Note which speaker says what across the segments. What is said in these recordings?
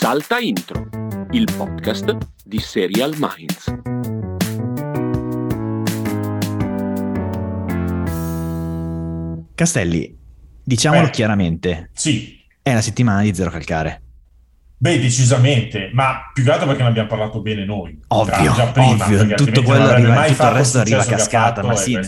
Speaker 1: Salta Intro, il podcast di Serial Minds.
Speaker 2: Castelli, diciamolo
Speaker 3: Eh.
Speaker 2: chiaramente,
Speaker 3: Sì,
Speaker 2: è la settimana di Zero Calcare.
Speaker 3: Beh, decisamente, ma più che altro perché ne abbiamo parlato bene noi.
Speaker 2: Ovvio,
Speaker 3: Già prima,
Speaker 2: ovvio, tutto quello arriva-
Speaker 3: mai
Speaker 2: tutto il resto arriva a
Speaker 3: ha
Speaker 2: cascata, ma
Speaker 3: e
Speaker 2: sì,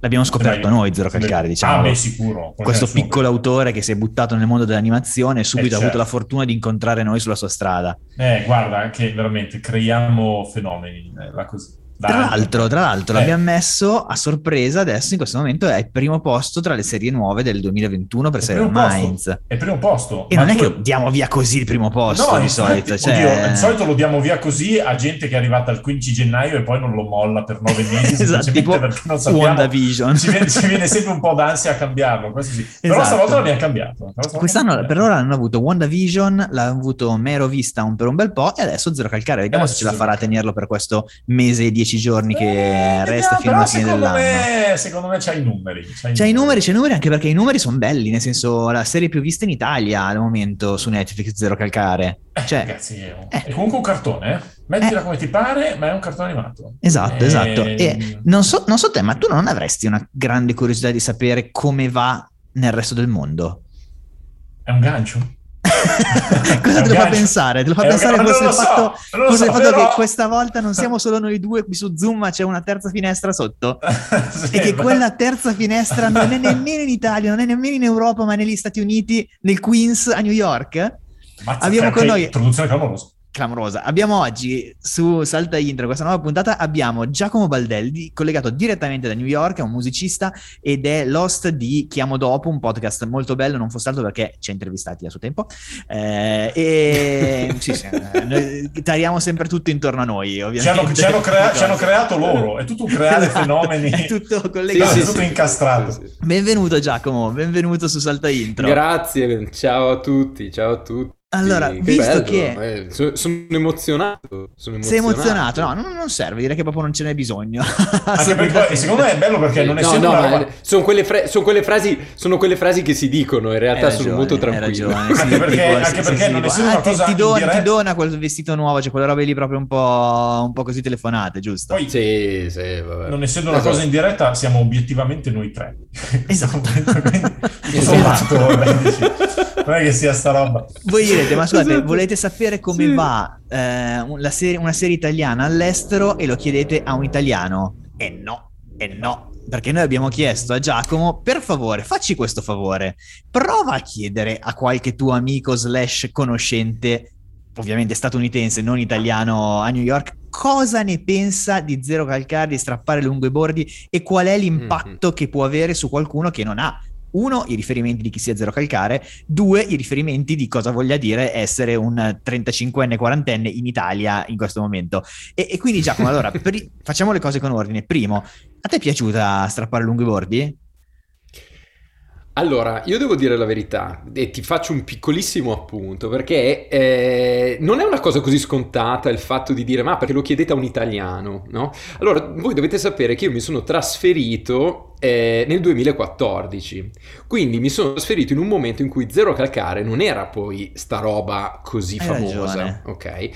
Speaker 2: L'abbiamo scoperto
Speaker 3: Sembra-
Speaker 2: noi, Zero Calcare,
Speaker 3: Ah,
Speaker 2: diciamo.
Speaker 3: beh, sicuro.
Speaker 2: Questo piccolo autore che si è buttato nel mondo dell'animazione e subito ha
Speaker 3: certo.
Speaker 2: avuto la fortuna di incontrare noi sulla sua strada.
Speaker 3: Eh, guarda, che veramente creiamo fenomeni, eh, la così. Dai.
Speaker 2: Tra l'altro, tra l'altro
Speaker 3: Eh.
Speaker 2: l'abbiamo messo a sorpresa adesso in questo momento è il primo posto tra le serie nuove del 2021 per
Speaker 3: È posto.
Speaker 2: Minds.
Speaker 3: È il primo posto.
Speaker 2: E non è
Speaker 3: tu-
Speaker 2: che diamo via così il primo posto
Speaker 3: No,
Speaker 2: di
Speaker 3: infatti,
Speaker 2: solito. Cioè...
Speaker 3: oddio, di solito lo diamo via così a gente che è arrivata il 15 gennaio e poi non lo molla per nove mesi,
Speaker 2: esatto, tipo
Speaker 3: perché non sappiamo
Speaker 2: WandaVision.
Speaker 3: ci viene, ci viene sempre un po' d'ansia a cambiarlo, questo sì. Però
Speaker 2: Esatto.
Speaker 3: stavolta l'abbiamo cambiato.
Speaker 2: Quest'anno
Speaker 3: l'abbiamo
Speaker 2: per ora hanno avuto WandaVision, l'hanno avuto Mero Vista un per un bel po' e adesso Zero Calcare. Vediamo
Speaker 3: Eh,
Speaker 2: se ce la farà a tenerlo per questo mese e dieci giorni che
Speaker 3: Eh,
Speaker 2: resta fino alla fine dell'anno.
Speaker 3: Me, secondo me c'ha i numeri. C'ha i
Speaker 2: C'è i numeri, c'è i numeri anche perché i numeri sono belli, nel senso la serie più vista in Italia al momento su Netflix Zero Calcare.
Speaker 3: Eh,
Speaker 2: Cioè,
Speaker 3: ragazzi, un-
Speaker 2: eh.
Speaker 3: è comunque un cartone, eh? Mettila
Speaker 2: Eh.
Speaker 3: come ti pare, ma è un cartone animato.
Speaker 2: Esatto,
Speaker 3: Eh,
Speaker 2: esatto. E non so, non so te, ma tu non avresti una grande curiosità di sapere come va nel resto del mondo?
Speaker 3: È un gancio?
Speaker 2: Cosa te lo fa pensare? Te lo fa
Speaker 3: È un
Speaker 2: pensare forse il
Speaker 3: so,
Speaker 2: fatto,
Speaker 3: lo
Speaker 2: forse
Speaker 3: so,
Speaker 2: fatto
Speaker 3: però-
Speaker 2: che questa volta non siamo solo noi due qui su Zoom, ma c'è una terza finestra sotto?
Speaker 3: Sì,
Speaker 2: E che
Speaker 3: ma-
Speaker 2: quella terza finestra non è nemmeno in Italia, non è nemmeno in Europa, ma negli Stati Uniti, nel Queens a New York?
Speaker 3: Mazza,
Speaker 2: abbiamo
Speaker 3: che-
Speaker 2: con noi-
Speaker 3: Introduzione clamorosa.
Speaker 2: Clamorosa. Abbiamo oggi su Salta Intro, questa nuova puntata, abbiamo Giacomo Baldelli, collegato direttamente da New York, è un musicista ed è l'host di Chiamo Dopo, un podcast molto bello, non fosse altro perché ci ha intervistati a suo tempo. Eh, e sì, sì, eh, noi tariamo sempre tutto intorno a noi,
Speaker 3: Ci
Speaker 2: ovviamente.
Speaker 3: hanno, ci hanno crea- ci hanno creato loro, è tutto un creare
Speaker 2: Esatto,
Speaker 3: fenomeni.
Speaker 2: È tutto
Speaker 3: Sì,
Speaker 2: collegato.
Speaker 3: sì, tutto incastrato.
Speaker 4: sì, sì.
Speaker 2: Benvenuto Giacomo, benvenuto su Salta Intro.
Speaker 4: Grazie, ciao a tutti, ciao a tutti.
Speaker 2: Allora,
Speaker 4: Che
Speaker 2: visto
Speaker 4: bello,
Speaker 2: che-
Speaker 4: eh, so- sono emozionato. Sono
Speaker 2: Sei emozionato? No, non, non serve, direi che proprio non ce n'è bisogno.
Speaker 3: Anche perché secondo me è bello perché non
Speaker 4: no,
Speaker 3: essendo
Speaker 4: no,
Speaker 3: una
Speaker 4: ma
Speaker 3: roba...
Speaker 4: sono quelle, fra- sono quelle frasi, sono quelle frasi che si dicono, in realtà
Speaker 2: Hai
Speaker 4: sono
Speaker 2: ragione,
Speaker 4: molto tranquillo.
Speaker 2: ragione, sì,
Speaker 3: Anche perché-
Speaker 2: tipo,
Speaker 3: anche
Speaker 2: sì,
Speaker 3: perché
Speaker 2: sì,
Speaker 3: non
Speaker 2: tipo,
Speaker 3: essendo
Speaker 2: ah,
Speaker 3: cosa
Speaker 2: ti dona,
Speaker 3: indiretta-
Speaker 2: ti dona quel vestito nuovo, cioè quelle robe lì proprio un po', un po' così telefonate, giusto?
Speaker 3: Poi,
Speaker 4: Sì, sì, vabbè.
Speaker 3: non essendo una
Speaker 4: Esatto.
Speaker 3: cosa in diretta, siamo obiettivamente noi tre.
Speaker 2: Esatto.
Speaker 4: Esatto.
Speaker 3: Non è che sia sta roba.
Speaker 2: Voi direte, ma scusate,
Speaker 4: Esatto.
Speaker 2: volete sapere come
Speaker 4: Sì.
Speaker 2: va eh, un- la serie- una serie italiana all'estero e lo chiedete a un italiano? E no, e no. Perché noi abbiamo chiesto a Giacomo, per favore, facci questo favore, prova a chiedere a qualche tuo amico slash conoscente, ovviamente statunitense, non italiano, a New York, cosa ne pensa di Zero Calcare, di strappare lungo i bordi e qual è l'impatto che può avere su qualcuno che non ha uno, i riferimenti di chi sia zero calcare, due, i riferimenti di cosa voglia dire essere un 35enne, 40enne in Italia in questo momento. E, e quindi Giacomo, allora, per facciamo le cose con ordine. Primo, a te è piaciuta strappare lungo i bordi?
Speaker 4: Allora, io devo dire la verità e ti faccio un piccolissimo appunto perché eh, non è una cosa così scontata il fatto di dire ma perché lo chiedete a un italiano, no? Allora, voi dovete sapere che io mi sono trasferito eh, nel 2014, quindi mi sono trasferito in un momento in cui Zero Calcare non era poi sta roba così
Speaker 2: Hai
Speaker 4: famosa,
Speaker 2: ragione.
Speaker 4: ok?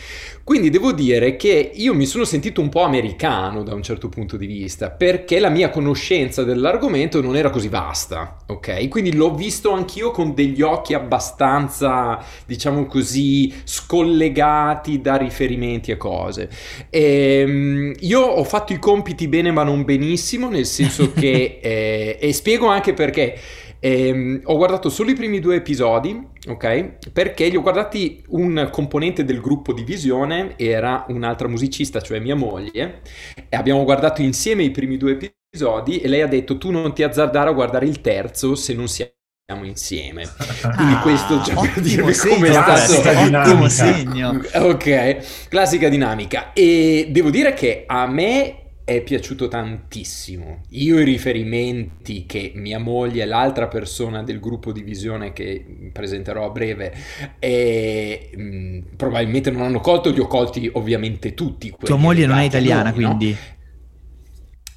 Speaker 4: Quindi devo dire che io mi sono sentito un po' americano da un certo punto di vista, perché la mia conoscenza dell'argomento non era così vasta, ok? Quindi l'ho visto anch'io con degli occhi abbastanza, diciamo così, scollegati da riferimenti e cose. Ehm, io ho fatto i compiti bene ma non benissimo, nel senso che, eh, e spiego anche perché. Ehm, ho guardato solo i primi due episodi, ok? Perché li ho guardati un componente del gruppo di visione, era un'altra musicista, cioè mia moglie, e abbiamo guardato insieme i primi due episodi e lei ha detto tu non ti azzardare a guardare il terzo se non siamo insieme. Quindi
Speaker 2: Ah,
Speaker 4: questo già per dirvi come è stato-
Speaker 3: Ottimo segno.
Speaker 4: Ok, classica dinamica. E devo dire che a me è piaciuto tantissimo. Io i riferimenti che mia moglie e l'altra persona del gruppo di visione che presenterò a breve eh, mh, probabilmente non hanno colto, li ho colti ovviamente tutti.
Speaker 2: Tua moglie non è italiana,
Speaker 4: noi, no?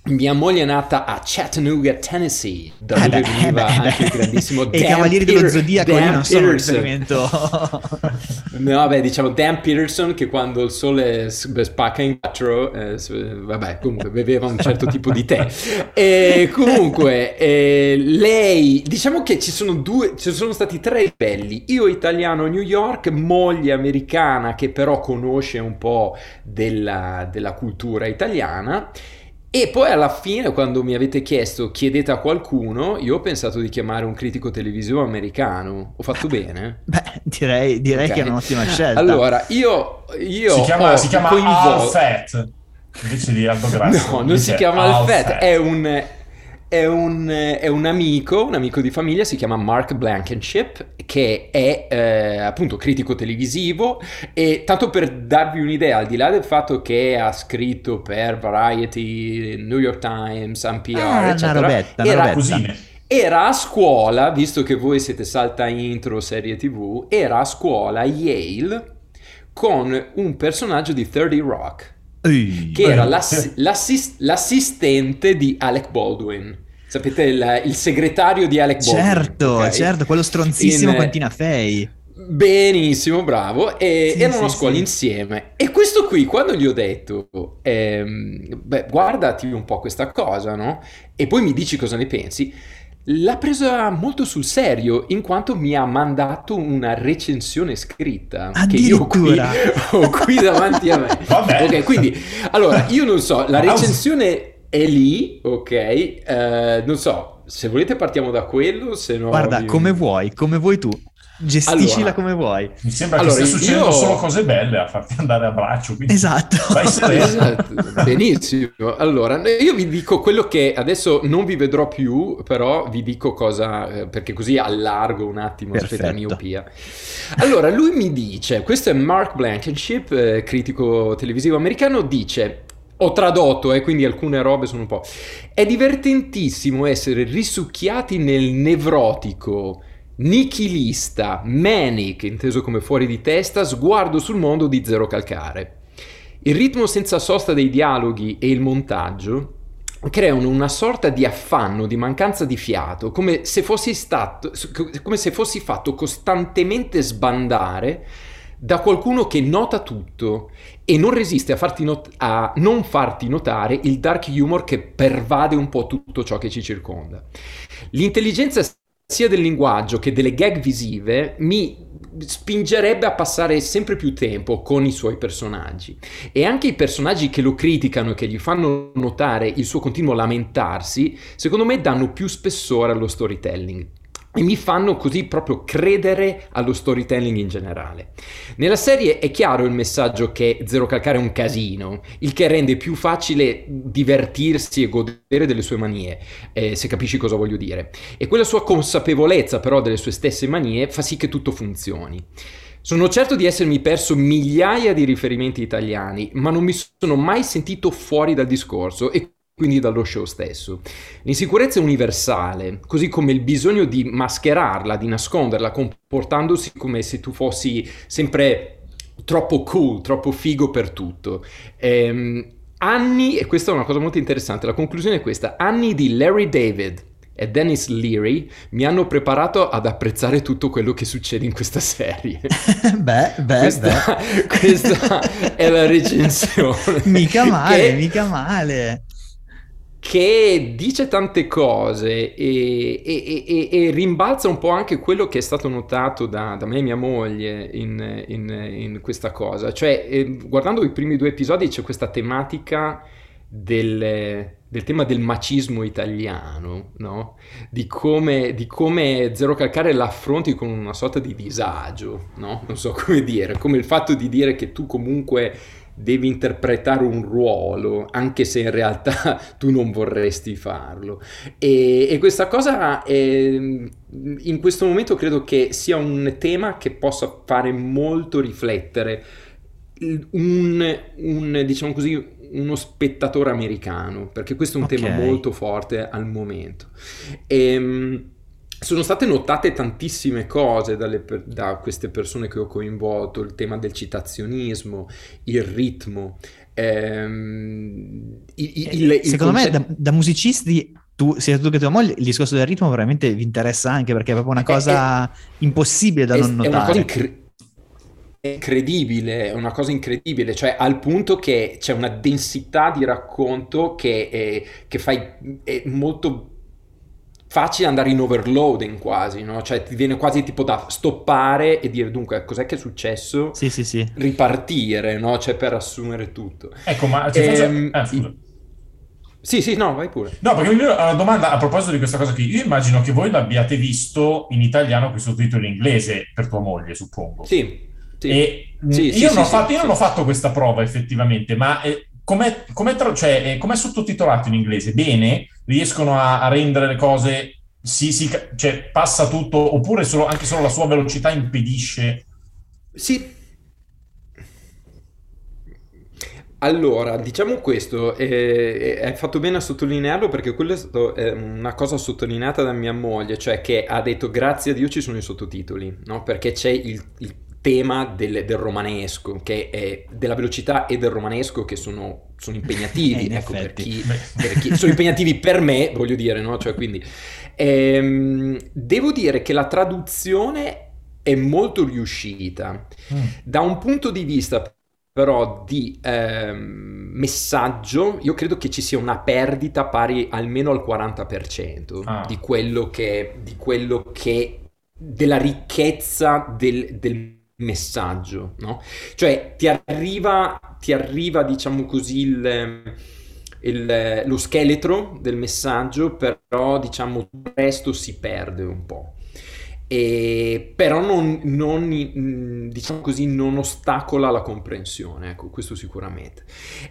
Speaker 4: Mia moglie è nata a Chattanooga, Tennessee, da
Speaker 2: Eh
Speaker 4: dove
Speaker 2: beh,
Speaker 4: veniva
Speaker 2: eh beh,
Speaker 4: anche il grandissimo
Speaker 2: E i
Speaker 4: Dan
Speaker 2: Cavalieri dello Zodiaco
Speaker 4: Dan
Speaker 2: io non sono un
Speaker 4: Peterson.
Speaker 2: riferimento.
Speaker 4: No, beh, diciamo Dan Peterson che quando il sole spacca in quattro, eh, vabbè, comunque beveva un certo tipo di tè. E comunque, eh, lei, diciamo che ci sono due, ci sono stati tre livelli. Io italiano a New York, moglie americana che però conosce un po' della, della cultura italiana. E poi alla fine, quando mi avete chiesto chiedete a qualcuno, io ho pensato di chiamare un critico televisivo americano. Ho fatto bene?
Speaker 2: Beh, direi, direi
Speaker 4: Ok.
Speaker 2: che è un'ottima scelta.
Speaker 4: Allora, io, io
Speaker 3: si chiama, si chiama
Speaker 4: coinvol-
Speaker 3: Al Fat invece di Aldo Grasso.
Speaker 4: No, non si chiama
Speaker 3: Al
Speaker 4: Alfred,
Speaker 3: Fat.
Speaker 4: è un, è, un, è un amico, un amico di famiglia, si chiama Mark Blankenship, che è eh, appunto critico televisivo e tanto per darvi un'idea, al di là del fatto che ha scritto per Variety, New York Times, NPR,
Speaker 2: Ah, una
Speaker 4: eccetera,
Speaker 2: robetta, una
Speaker 4: era, era a scuola, visto che voi siete salta intro serie tv, era a scuola a Yale con un personaggio di 30 Rock che era l'ass-
Speaker 3: sì.
Speaker 4: l'assis- l'assistente di Alec Baldwin. Sapete, il, il segretario di Alec Baldwin.
Speaker 2: Certo,
Speaker 4: ok?
Speaker 2: certo, quello stronzissimo
Speaker 4: In-
Speaker 2: con Tina Fey.
Speaker 4: Benissimo, bravo. E
Speaker 2: Sì,
Speaker 4: erano a
Speaker 2: sì,
Speaker 4: scuola
Speaker 2: sì.
Speaker 4: insieme. E questo qui, quando gli ho detto, ehm, beh, guardati un po' questa cosa, no? E poi mi dici cosa ne pensi. L'ha presa molto sul serio, in quanto mi ha mandato una recensione scritta che io ho qui, ho qui davanti a me.
Speaker 3: Vabbè.
Speaker 4: Ok, quindi, allora, io non so, la recensione è lì, ok? Eh, non so, se volete partiamo da quello, se no...
Speaker 2: Guarda,
Speaker 4: vi-
Speaker 2: come vuoi, come vuoi tu. Gesticila
Speaker 4: Allora.
Speaker 2: come vuoi.
Speaker 3: Mi sembra
Speaker 4: Allora,
Speaker 3: che stia succedendo
Speaker 4: io-
Speaker 3: solo cose belle a farti andare a braccio. Quindi
Speaker 2: Esatto.
Speaker 4: Esatto, benissimo. Allora, io vi dico quello che adesso non vi vedrò più, però vi dico cosa, eh, perché così allargo un attimo la miopia. Allora, lui mi dice, questo è Mark Blankenship, eh, critico televisivo americano, dice... Ho tradotto, eh, quindi alcune robe sono un po'. È divertentissimo essere risucchiati nel nevrotico, nichilista, manic, inteso come fuori di testa, sguardo sul mondo di Zero Calcare. Il ritmo senza sosta dei dialoghi e il montaggio creano una sorta di affanno, di mancanza di fiato, come se fossi stato, come se fossi fatto costantemente sbandare da qualcuno che nota tutto e non resiste a, not- a non farti notare il dark humor che pervade un po' tutto ciò che ci circonda. L'intelligenza sia del linguaggio che delle gag visive mi spingerebbe a passare sempre più tempo con i suoi personaggi e anche i personaggi che lo criticano e che gli fanno notare il suo continuo lamentarsi, secondo me danno più spessore allo storytelling e mi fanno così proprio credere allo storytelling in generale. Nella serie è chiaro il messaggio che Zero Calcare è un casino, il che rende più facile divertirsi e godere delle sue manie, eh, se capisci cosa voglio dire. E quella sua consapevolezza però delle sue stesse manie fa sì che tutto funzioni. Sono certo di essermi perso migliaia di riferimenti italiani, ma non mi sono mai sentito fuori dal discorso e quindi dallo show stesso. L'insicurezza è universale, così come il bisogno di mascherarla, di nasconderla, comportandosi come se tu fossi sempre troppo cool, troppo figo per tutto. Ehm, anni, e questa è una cosa molto interessante, la conclusione è questa, anni di Larry David e Dennis Leary mi hanno preparato ad apprezzare tutto quello che succede in questa serie.
Speaker 2: beh, beh,
Speaker 4: questa, questa è la recensione.
Speaker 2: beh. Mica male,
Speaker 4: Che-
Speaker 2: mica male.
Speaker 4: Che dice tante cose e, e- e- e rimbalza un po' anche quello che è stato notato da, da me e mia moglie in, in- in questa cosa. Cioè, eh, guardando i primi due episodi c'è questa tematica del, del tema del macismo italiano, no? Di come, di come Zero Calcare l'affronti con una sorta di disagio, no? Non so come dire, come il fatto di dire che tu comunque devi interpretare un ruolo, anche se in realtà tu non vorresti farlo. E, e questa cosa eh, in questo momento credo che sia un tema che possa fare molto riflettere un, un, diciamo così, uno spettatore americano, perché questo è un
Speaker 2: Ok.
Speaker 4: tema molto forte al momento. Ehm, sono state notate tantissime cose per, da queste persone che ho coinvolto, il tema del citazionismo, il ritmo. Ehm,
Speaker 2: il, il, il Secondo concetto... me da, da, musicisti, tu, sia tu che tua moglie, il discorso del ritmo veramente vi interessa anche perché è proprio una cosa è, impossibile da è, non notare. È una cosa incredibile
Speaker 4: incredibile, è una cosa incredibile, cioè al punto che c'è una densità di racconto che, è, che fai, è molto facile andare in overloading quasi, no? Cioè ti viene quasi tipo da stoppare e dire dunque cos'è che è successo?
Speaker 2: Sì, sì, sì.
Speaker 4: Ripartire, no? Cioè per assumere tutto.
Speaker 3: Ecco, ma ti ehm, faccio... ah,
Speaker 4: Sì, sì, no, vai pure.
Speaker 3: No, perché una domanda a proposito di questa cosa qui. Io immagino che voi l'abbiate visto in italiano con i sottotitoli in inglese per tua moglie, suppongo.
Speaker 4: Sì. sì.
Speaker 3: E sì, io, sì, non, ho fatto, io non ho fatto questa prova effettivamente, ma eh, com'è, com'è, tra, cioè, eh, com'è sottotitolato in inglese? Bene? riescono a, a rendere le cose, sì, sì, cioè passa tutto, oppure solo, anche solo la sua velocità impedisce?
Speaker 4: Sì. Allora, diciamo questo, eh, hai fatto bene a sottolinearlo perché quello è stato eh, una cosa sottolineata da mia moglie, cioè che ha detto grazie a Dio ci sono i sottotitoli, no? Perché c'è il, il tema del, del, romanesco, che è della velocità e del romanesco che sono, sono impegnativi, ecco, per chi, per chi, sono impegnativi per me, voglio dire, no? Cioè, quindi, ehm, devo dire che la traduzione è molto riuscita. Mm. Da un punto di vista però di ehm, messaggio, io credo che ci sia una perdita pari almeno al 40% ah. di quello che, di quello che della ricchezza del, del messaggio, no? Cioè ti arriva, ti arriva diciamo così, il, il, lo scheletro del messaggio, però diciamo il resto si perde un po'. E, però non, non, diciamo così, non ostacola la comprensione, ecco, questo sicuramente.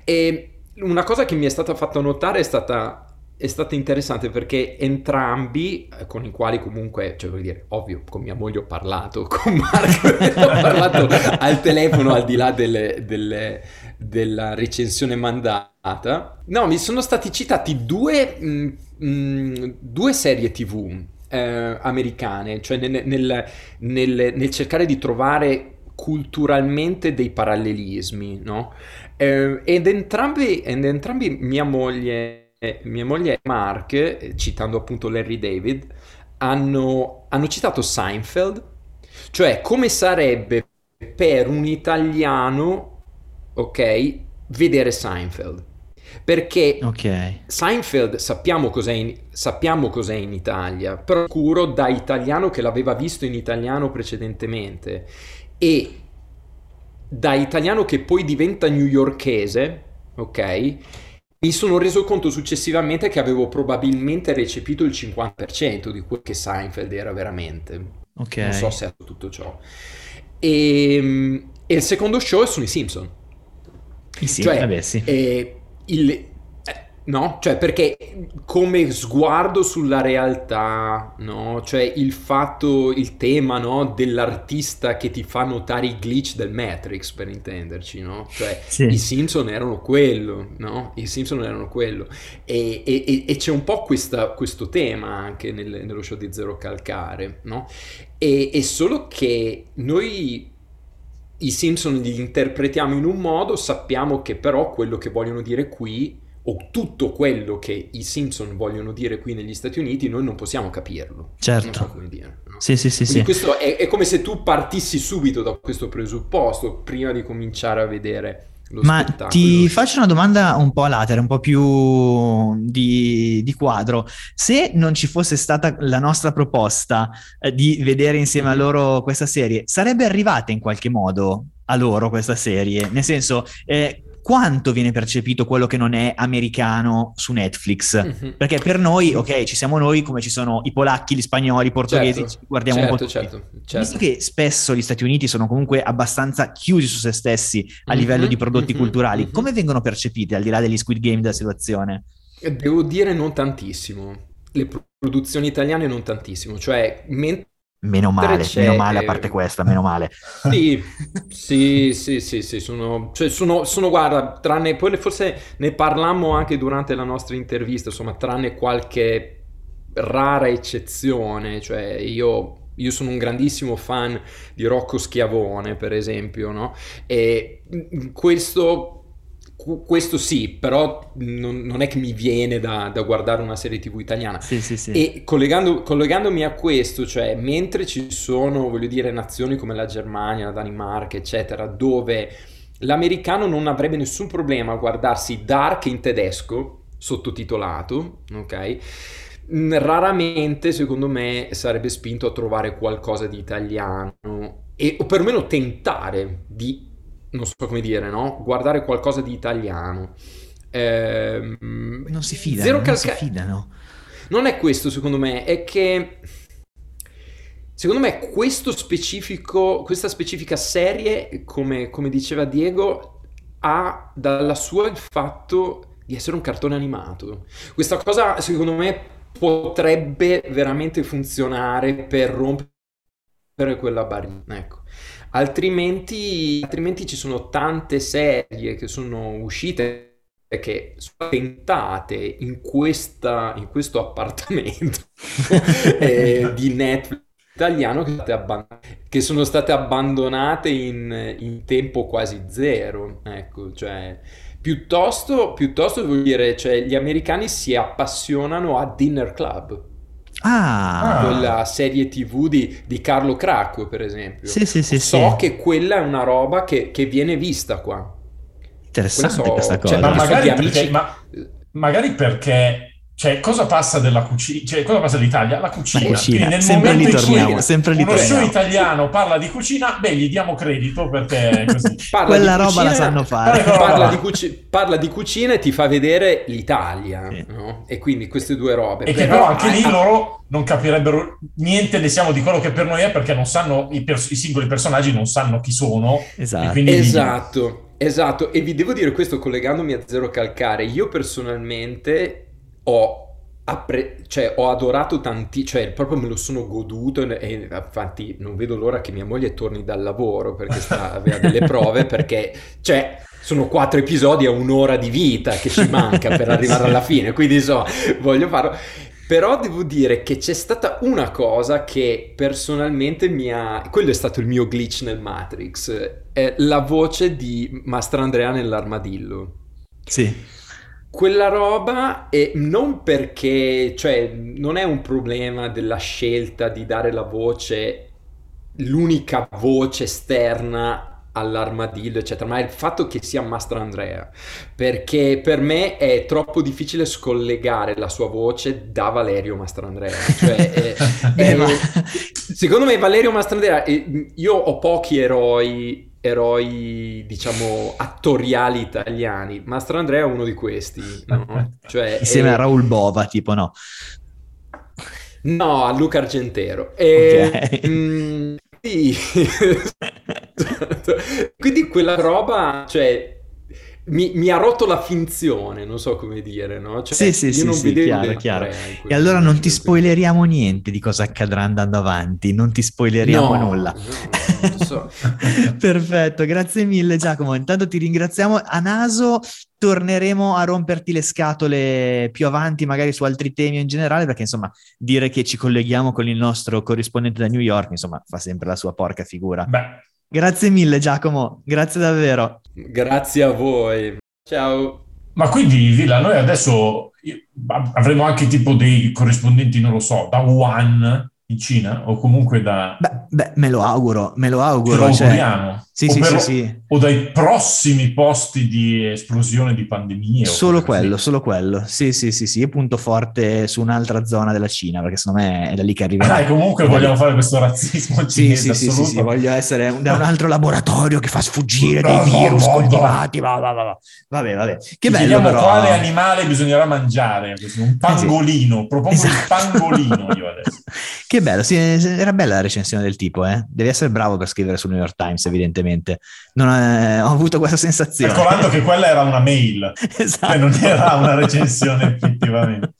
Speaker 4: E una cosa che mi è stata fatta notare è stata è stato interessante perché entrambi, eh, con i quali comunque, cioè voglio dire, ovvio, con mia moglie ho parlato, con Marco ho parlato al telefono al di là delle, delle, della recensione mandata. No, mi sono stati citati due, mh, mm, mh, mm, due serie tv eh, americane, cioè nel, nel, nel, nel, cercare di trovare culturalmente dei parallelismi, no? Eh, ed, entrambi, ed entrambi mia moglie mia moglie e Mark, eh, citando appunto Larry David, hanno, hanno citato Seinfeld, cioè come sarebbe per un italiano, ok, vedere Seinfeld. Perché okay. Seinfeld sappiamo cos'è, in, sappiamo cos'è in Italia, però curo da italiano che l'aveva visto in italiano precedentemente e da italiano che poi diventa newyorkese, ok? Mi sono reso conto successivamente che avevo probabilmente recepito il 50% di quel che Seinfeld era veramente. Ok. Non so se ha tutto ciò. E, ehm, e il secondo show sono i Simpson.
Speaker 2: I sì, cioè, vabbè, sì.
Speaker 4: Eh, il, No, cioè perché come sguardo sulla realtà, no? Cioè il fatto, il tema, no? Dell'artista che ti fa notare i glitch del Matrix, per intenderci, no? Cioè sì. i Simpson erano quello, no? I Simpson erano quello. E, e, e c'è un po' questa, questo tema anche nel, nello show di Zero Calcare, no? E, è solo che noi i Simpson li interpretiamo in un modo, sappiamo che però quello che vogliono dire qui o tutto quello che i Simpson vogliono dire qui negli Stati Uniti, noi non possiamo capirlo.
Speaker 2: Certo. Non so come dire. No? Sì, sì, sì. sì.
Speaker 4: Questo è, è, come se tu partissi subito da questo presupposto prima di cominciare a vedere lo
Speaker 2: Ma
Speaker 4: spettacolo.
Speaker 2: ti faccio una domanda un po' latere, un po' più di, di quadro. Se non ci fosse stata la nostra proposta eh, di vedere insieme a loro questa serie, sarebbe arrivata in qualche modo a loro questa serie? Nel senso, eh, quanto viene percepito quello che non è americano su Netflix. Mm-hmm. Perché per noi, ok, ci siamo noi come ci sono i polacchi, gli spagnoli, i portoghesi, certo, guardiamo certo, un po' certo, certo. Visto che spesso gli Stati Uniti sono comunque abbastanza chiusi su se stessi a mm-hmm, livello di prodotti mm-hmm, culturali, mm-hmm. come vengono percepiti al di là degli Squid Game della situazione?
Speaker 4: Devo dire non tantissimo. Le produzioni italiane non tantissimo, cioè mentre
Speaker 2: Meno male, meno male a parte questa, meno male.
Speaker 4: Sì, sì, sì, sì, sì sono, cioè sono, sono, guarda, tranne, poi forse ne parlammo anche durante la nostra intervista, insomma, tranne qualche rara eccezione, cioè io io sono un grandissimo fan di Rocco Schiavone, per esempio, no? E questo questo sì, però non, non, è che mi viene da, da, guardare una serie tv italiana.
Speaker 2: Sì, sì, sì.
Speaker 4: E collegando, collegandomi a questo, cioè mentre ci sono, voglio dire, nazioni come la Germania, la Danimarca, eccetera, dove l'americano non avrebbe nessun problema a guardarsi Dark in tedesco, sottotitolato, ok? Raramente, secondo me, sarebbe spinto a trovare qualcosa di italiano e, o perlomeno tentare di non so come dire, no? Guardare qualcosa di italiano.
Speaker 2: Eh, non si fidano, zero non calca- si fidano.
Speaker 4: Non è questo, secondo me, è che secondo me questo specifico, questa specifica serie, come, come diceva Diego, ha dalla sua il fatto di essere un cartone animato. Questa cosa, secondo me, potrebbe veramente funzionare per rompere quella barriera. Ecco. Altrimenti, altrimenti ci sono tante serie che sono uscite che sono tentate in, questa, in questo appartamento eh, di Netflix italiano che, che, sono state abbandonate in, in tempo quasi zero. Ecco, cioè, piuttosto, piuttosto vuol dire, cioè, gli americani si appassionano a Dinner Club.
Speaker 2: Ah.
Speaker 4: Quella serie tv di, di, Carlo Cracco, per esempio.
Speaker 2: Sì, sì, sì.
Speaker 4: So
Speaker 2: sì.
Speaker 4: che quella è una roba che, che viene vista qua.
Speaker 2: Interessante so, questa cosa.
Speaker 3: Cioè, ma, magari perché, ma, magari perché cioè, cosa passa della cucina? Cioè, cosa passa dall'Italia? La cucina. La cucina.
Speaker 2: nel sempre momento lì torniamo, in cui sempre lì
Speaker 3: uno show italiano parla di cucina, beh, gli diamo credito perché così.
Speaker 2: Quella roba cucina, la sanno fare.
Speaker 4: Parla di, cuci- parla di, cucina e ti fa vedere l'Italia, sì. no? E quindi queste due robe.
Speaker 3: E però, che però anche lì loro non capirebbero niente, ne siamo di quello che per noi è perché non sanno, i, pers- i singoli personaggi non sanno chi sono.
Speaker 2: Esatto.
Speaker 4: Esatto. Esatto, e vi devo dire questo collegandomi a Zero Calcare, io personalmente ho Appre- cioè, ho adorato tanti, cioè proprio me lo sono goduto e, infatti non vedo l'ora che mia moglie torni dal lavoro perché sta, aveva delle prove perché cioè sono quattro episodi a un'ora di vita che ci manca per arrivare alla fine quindi so voglio farlo. Però devo dire che c'è stata una cosa che personalmente mi ha quello è stato il mio glitch nel Matrix è la voce di Mastrandrea nell'armadillo.
Speaker 2: Sì
Speaker 4: quella roba e non perché, cioè, non è un problema della scelta di dare la voce, l'unica voce esterna all'armadillo, eccetera, ma è il fatto che sia Mastro Andrea, perché per me è troppo difficile scollegare la sua voce da Valerio Mastrandrea. Cioè, è,
Speaker 2: Beh,
Speaker 4: è,
Speaker 2: ma...
Speaker 4: Secondo me Valerio Mastrandrea, io ho pochi eroi eroi, diciamo, attoriali italiani. Mastro Andrea è uno di questi, no? Cioè,
Speaker 2: Insieme
Speaker 4: è...
Speaker 2: a Raul Bova, tipo, no?
Speaker 4: No, a Luca Argentero. E,
Speaker 2: okay.
Speaker 4: mh, sì. Quindi quella roba, cioè, mi, mi, ha rotto la finzione, non so come dire, no?
Speaker 2: Cioè, sì, sì, sì, sì chiaro, chiaro. E allora non ti spoileriamo niente di cosa accadrà andando avanti, non ti spoileriamo
Speaker 4: no,
Speaker 2: nulla.
Speaker 4: No, so.
Speaker 2: Perfetto, grazie mille Giacomo. Intanto ti ringraziamo. A naso torneremo a romperti le scatole più avanti, magari su altri temi in generale, perché insomma dire che ci colleghiamo con il nostro corrispondente da New York, insomma, fa sempre la sua porca figura.
Speaker 3: Beh.
Speaker 2: Grazie mille Giacomo, grazie davvero.
Speaker 4: Grazie a voi. Ciao.
Speaker 3: Ma quindi Villa, noi adesso avremo anche tipo dei corrispondenti, non lo so, da Wuhan in Cina o comunque da...
Speaker 2: Beh, beh me lo auguro, me lo auguro.
Speaker 3: Ce lo cioè...
Speaker 2: Sì,
Speaker 3: o,
Speaker 2: sì,
Speaker 3: per...
Speaker 2: sì,
Speaker 3: o dai prossimi posti di esplosione di pandemie.
Speaker 2: Solo quello, solo quello. Sì, sì, sì, sì, punto forte su un'altra zona della Cina, perché secondo me è da lì che arriverà.
Speaker 3: Ah, comunque vogliamo fare questo razzismo
Speaker 2: sì, sì, sì, sì, sì, voglio essere da un altro laboratorio che fa sfuggire dei virus coltivati. Va, va, va. Vabbè, vabbè. Che bello
Speaker 3: Vediamo
Speaker 2: però...
Speaker 3: quale animale bisognerà mangiare. Un pangolino, sì. propongo esatto. il pangolino io adesso.
Speaker 2: che bello, sì, era bella la recensione del tipo, eh? Devi essere bravo per scrivere sul New York Times, evidentemente non è, ho avuto questa sensazione.
Speaker 3: Calcolando che quella era una mail, esatto. e non era una recensione effettivamente.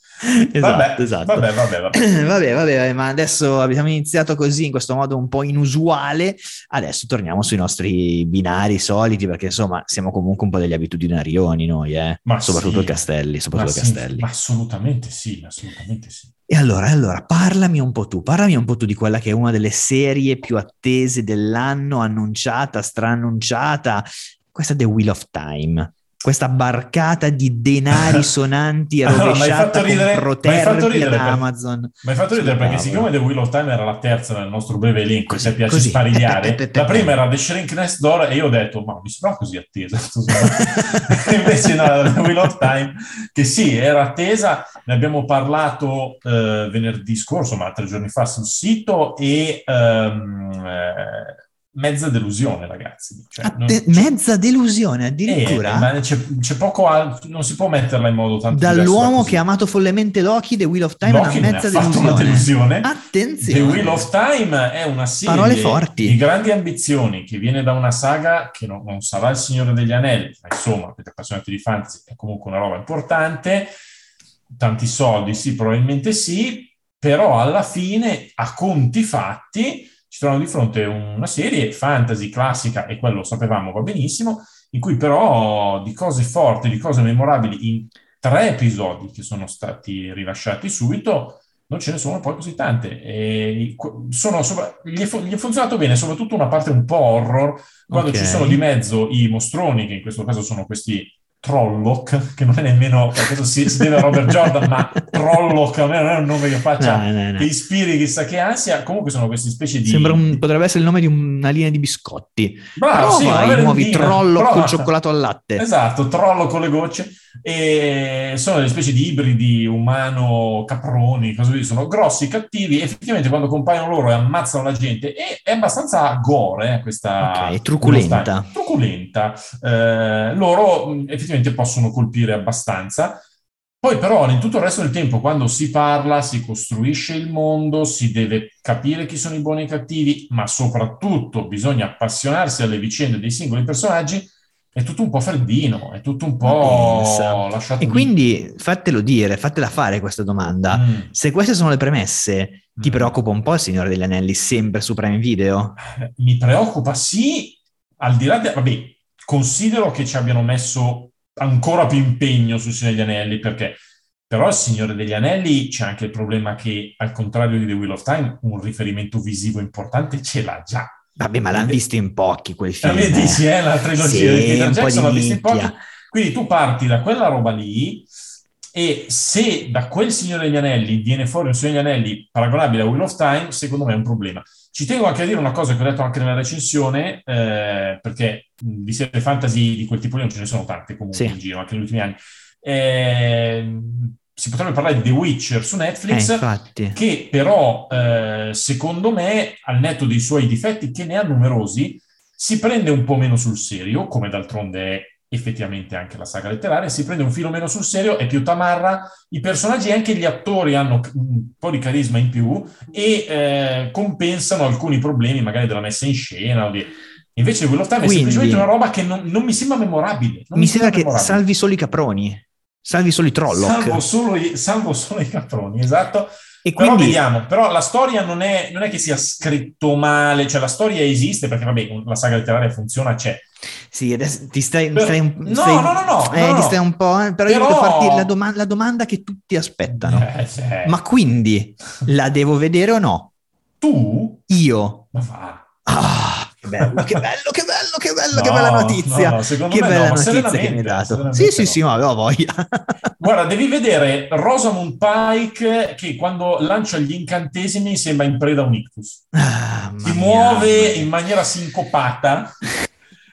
Speaker 2: Esatto,
Speaker 3: vabbè,
Speaker 2: esatto.
Speaker 3: Vabbè, vabbè, vabbè.
Speaker 2: vabbè, vabbè, ma adesso abbiamo iniziato così, in questo modo un po' inusuale. Adesso torniamo sui nostri binari soliti, perché insomma siamo comunque un po' degli abitudinarioni noi, eh?
Speaker 3: Ma
Speaker 2: soprattutto
Speaker 3: sì.
Speaker 2: Castelli,
Speaker 3: Ma
Speaker 2: soprattutto
Speaker 3: sì,
Speaker 2: Castelli.
Speaker 3: ma assolutamente sì, assolutamente sì.
Speaker 2: E allora, allora, parlami un po' tu, parlami un po' tu di quella che è una delle serie più attese dell'anno, annunciata, strannunciata, questa The Wheel of Time. Questa barcata di denari sonanti e rovesciata
Speaker 3: fatto ridere-
Speaker 2: da
Speaker 3: per-
Speaker 2: Amazon.
Speaker 3: Mi hai fatto ridere perché siccome The Wheel of Time era la terza nel nostro breve elenco, se piace
Speaker 2: così.
Speaker 3: sparigliare, la prima era The Shrink Next Door e io ho detto, ma mi sembra così attesa. Invece no, The Wheel of Time, che sì, era attesa, ne abbiamo parlato eh, venerdì scorso, ma tre giorni fa sul sito e ehm, eh, mezza delusione, ragazzi. Cioè, non-
Speaker 2: Atte- mezza delusione
Speaker 3: eh,
Speaker 2: addirittura
Speaker 3: ma c'è, c'è poco altro, non si può metterla in modo tanto da
Speaker 2: dall'uomo
Speaker 3: così.
Speaker 2: che ha amato follemente Loki, The Wheel of Time
Speaker 3: Loki
Speaker 2: è
Speaker 3: non
Speaker 2: una mezza
Speaker 3: affatto una
Speaker 2: delusione.
Speaker 3: delusione. The
Speaker 2: Attenzione.
Speaker 3: Wheel of Time è una serie di grandi ambizioni che viene da una saga che non, non sarà il Signore degli Anelli, ma insomma, per appassionati di fantasy è comunque una roba importante. Tanti soldi, sì, probabilmente sì, però alla fine, a conti fatti, ci troviamo di fronte una serie fantasy classica, e quello sapevamo va benissimo, in cui però di cose forti, di cose memorabili in tre episodi che sono stati rilasciati subito, non ce ne sono poi così tante. E sono sopra- gli, è, gli è funzionato bene, soprattutto una parte un po' horror, quando
Speaker 2: Ok.
Speaker 3: ci sono di mezzo i mostroni, che in questo caso sono questi Trolloc, che non è nemmeno, questo si, si deve a Robert Jordan, ma Trolloc a me non è un nome che faccia,
Speaker 2: No, no, no.
Speaker 3: che ispiri chissà che ansia, comunque sono queste specie di...
Speaker 2: Sembra un- potrebbe essere il nome di una linea di biscotti.
Speaker 3: Bravo,
Speaker 2: Prova
Speaker 3: sì,
Speaker 2: i nuovi
Speaker 3: merendina,
Speaker 2: trollo
Speaker 3: prova.
Speaker 2: col cioccolato al latte.
Speaker 3: Esatto, trollo con le gocce. E sono delle specie di ibridi umano-caproni, sono grossi, cattivi. Effettivamente, quando compaiono loro e ammazzano la gente, e è abbastanza gore eh, questa.
Speaker 2: Ok, truculenta.
Speaker 3: Truculenta. Eh, loro mh, effettivamente possono colpire abbastanza. Poi, però, in tutto il resto del tempo, quando si parla, si costruisce il mondo, si deve capire chi sono i buoni e i cattivi, ma soprattutto bisogna appassionarsi alle vicende dei singoli personaggi. È tutto un po' freddino, è tutto un po'
Speaker 2: Pensa.
Speaker 3: lasciato
Speaker 2: E quindi fatelo dire, fatela fare questa domanda.
Speaker 3: Mm.
Speaker 2: Se queste sono le premesse, ti
Speaker 3: Mm.
Speaker 2: preoccupa un po' il Signore degli Anelli sempre su Prime Video?
Speaker 3: Mi preoccupa, sì, al di là di... Vabbè, considero che ci abbiano messo ancora più impegno sul Signore degli Anelli, perché però il Signore degli Anelli c'è anche il problema che, al contrario di The Wheel of Time, un riferimento visivo importante ce l'ha già.
Speaker 2: Vabbè, ma l'hanno visto in pochi quei film.
Speaker 3: Eh, dici, eh, la trilogia
Speaker 2: Sì,
Speaker 3: di Peter Jackson l'ho vista in pochi. Quindi tu parti da quella roba lì e se da quel Signore degli Anelli viene fuori un Signore degli Anelli paragonabile a Wheel of Time, secondo me è un problema. Ci tengo anche a dire una cosa che ho detto anche nella recensione, eh, perché di serie fantasy di quel tipo lì non ce ne sono tante comunque
Speaker 2: Sì.
Speaker 3: in giro, anche negli ultimi anni. Eh, si potrebbe parlare di The Witcher su
Speaker 2: Eh,
Speaker 3: Netflix,
Speaker 2: infatti.
Speaker 3: che però, eh, secondo me, al netto dei suoi difetti, che ne ha numerosi, si prende un po' meno sul serio, come d'altronde è effettivamente anche la saga letteraria, si prende un filo meno sul serio, è più tamarra, i personaggi e anche gli attori hanno un po' di carisma in più e eh, compensano alcuni problemi magari della messa in scena o di... Invece Will of Time
Speaker 2: Quindi-
Speaker 3: è semplicemente una roba che non, non mi sembra memorabile.
Speaker 2: Mi sembra che
Speaker 3: memorabile.
Speaker 2: salvi solo i caproni, salvi solo i Trolloc.
Speaker 3: Salvo solo, i, salvo solo i caproni, esatto.
Speaker 2: e
Speaker 3: Però
Speaker 2: quindi
Speaker 3: vediamo, però la storia non è, non è che sia scritto male, cioè la storia esiste perché vabbè, la saga letteraria funziona, c'è.
Speaker 2: Sì, adesso ti stai,
Speaker 3: Però-
Speaker 2: stai un,
Speaker 3: no,
Speaker 2: stai-
Speaker 3: no, no, no,
Speaker 2: eh,
Speaker 3: no,
Speaker 2: ti
Speaker 3: no.
Speaker 2: stai un po', eh, però, io
Speaker 3: Però-
Speaker 2: devo farti la, doma- la domanda che tutti aspettano.
Speaker 3: Eh, cioè,
Speaker 2: Ma quindi la devo vedere o no?
Speaker 3: tu?
Speaker 2: Io.
Speaker 3: Ma va.
Speaker 2: Ah, che bello, che bello, che bello, che bello, che
Speaker 3: No,
Speaker 2: bella notizia.
Speaker 3: no,
Speaker 2: che
Speaker 3: me
Speaker 2: bella
Speaker 3: no,
Speaker 2: notizia che mi hai dato. Sì, sì, sì, ma avevo voglia.
Speaker 3: Guarda, devi vedere Rosamund Pike che quando lancia gli incantesimi sembra in preda a un ictus.
Speaker 2: Ah,
Speaker 3: Si muove in maniera sincopata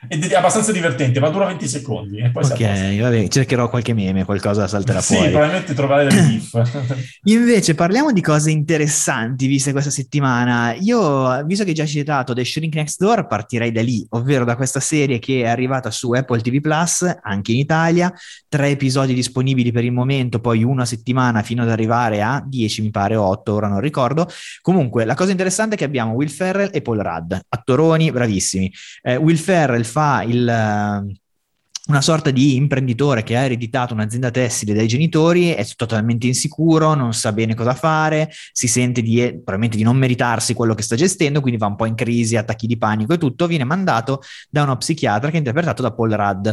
Speaker 3: è abbastanza divertente, ma dura 20 secondi e poi si
Speaker 2: Ok,
Speaker 3: apposta.
Speaker 2: vabbè, cercherò qualche meme, qualcosa salterà
Speaker 3: Sì,
Speaker 2: fuori.
Speaker 3: probabilmente trovare delle gif.
Speaker 2: Invece parliamo di cose interessanti viste questa settimana. Io, visto che hai già citato The Shrink Next Door, partirei da lì, ovvero da questa serie che è arrivata su Apple TV Plus, anche in Italia, tre episodi disponibili per il momento, poi una settimana fino ad arrivare a 10, mi pare, o 8, ora non ricordo. Comunque, la cosa interessante è che abbiamo Will Ferrell e Paul Rudd, attoroni bravissimi. Eh, Will Ferrell fa il... una sorta di imprenditore che ha ereditato un'azienda tessile dai genitori, è totalmente insicuro, non sa bene cosa fare, si sente di, probabilmente di non meritarsi quello che sta gestendo, quindi va un po' in crisi, attacchi di panico e tutto, viene mandato da uno psichiatra che è interpretato da Paul Rudd.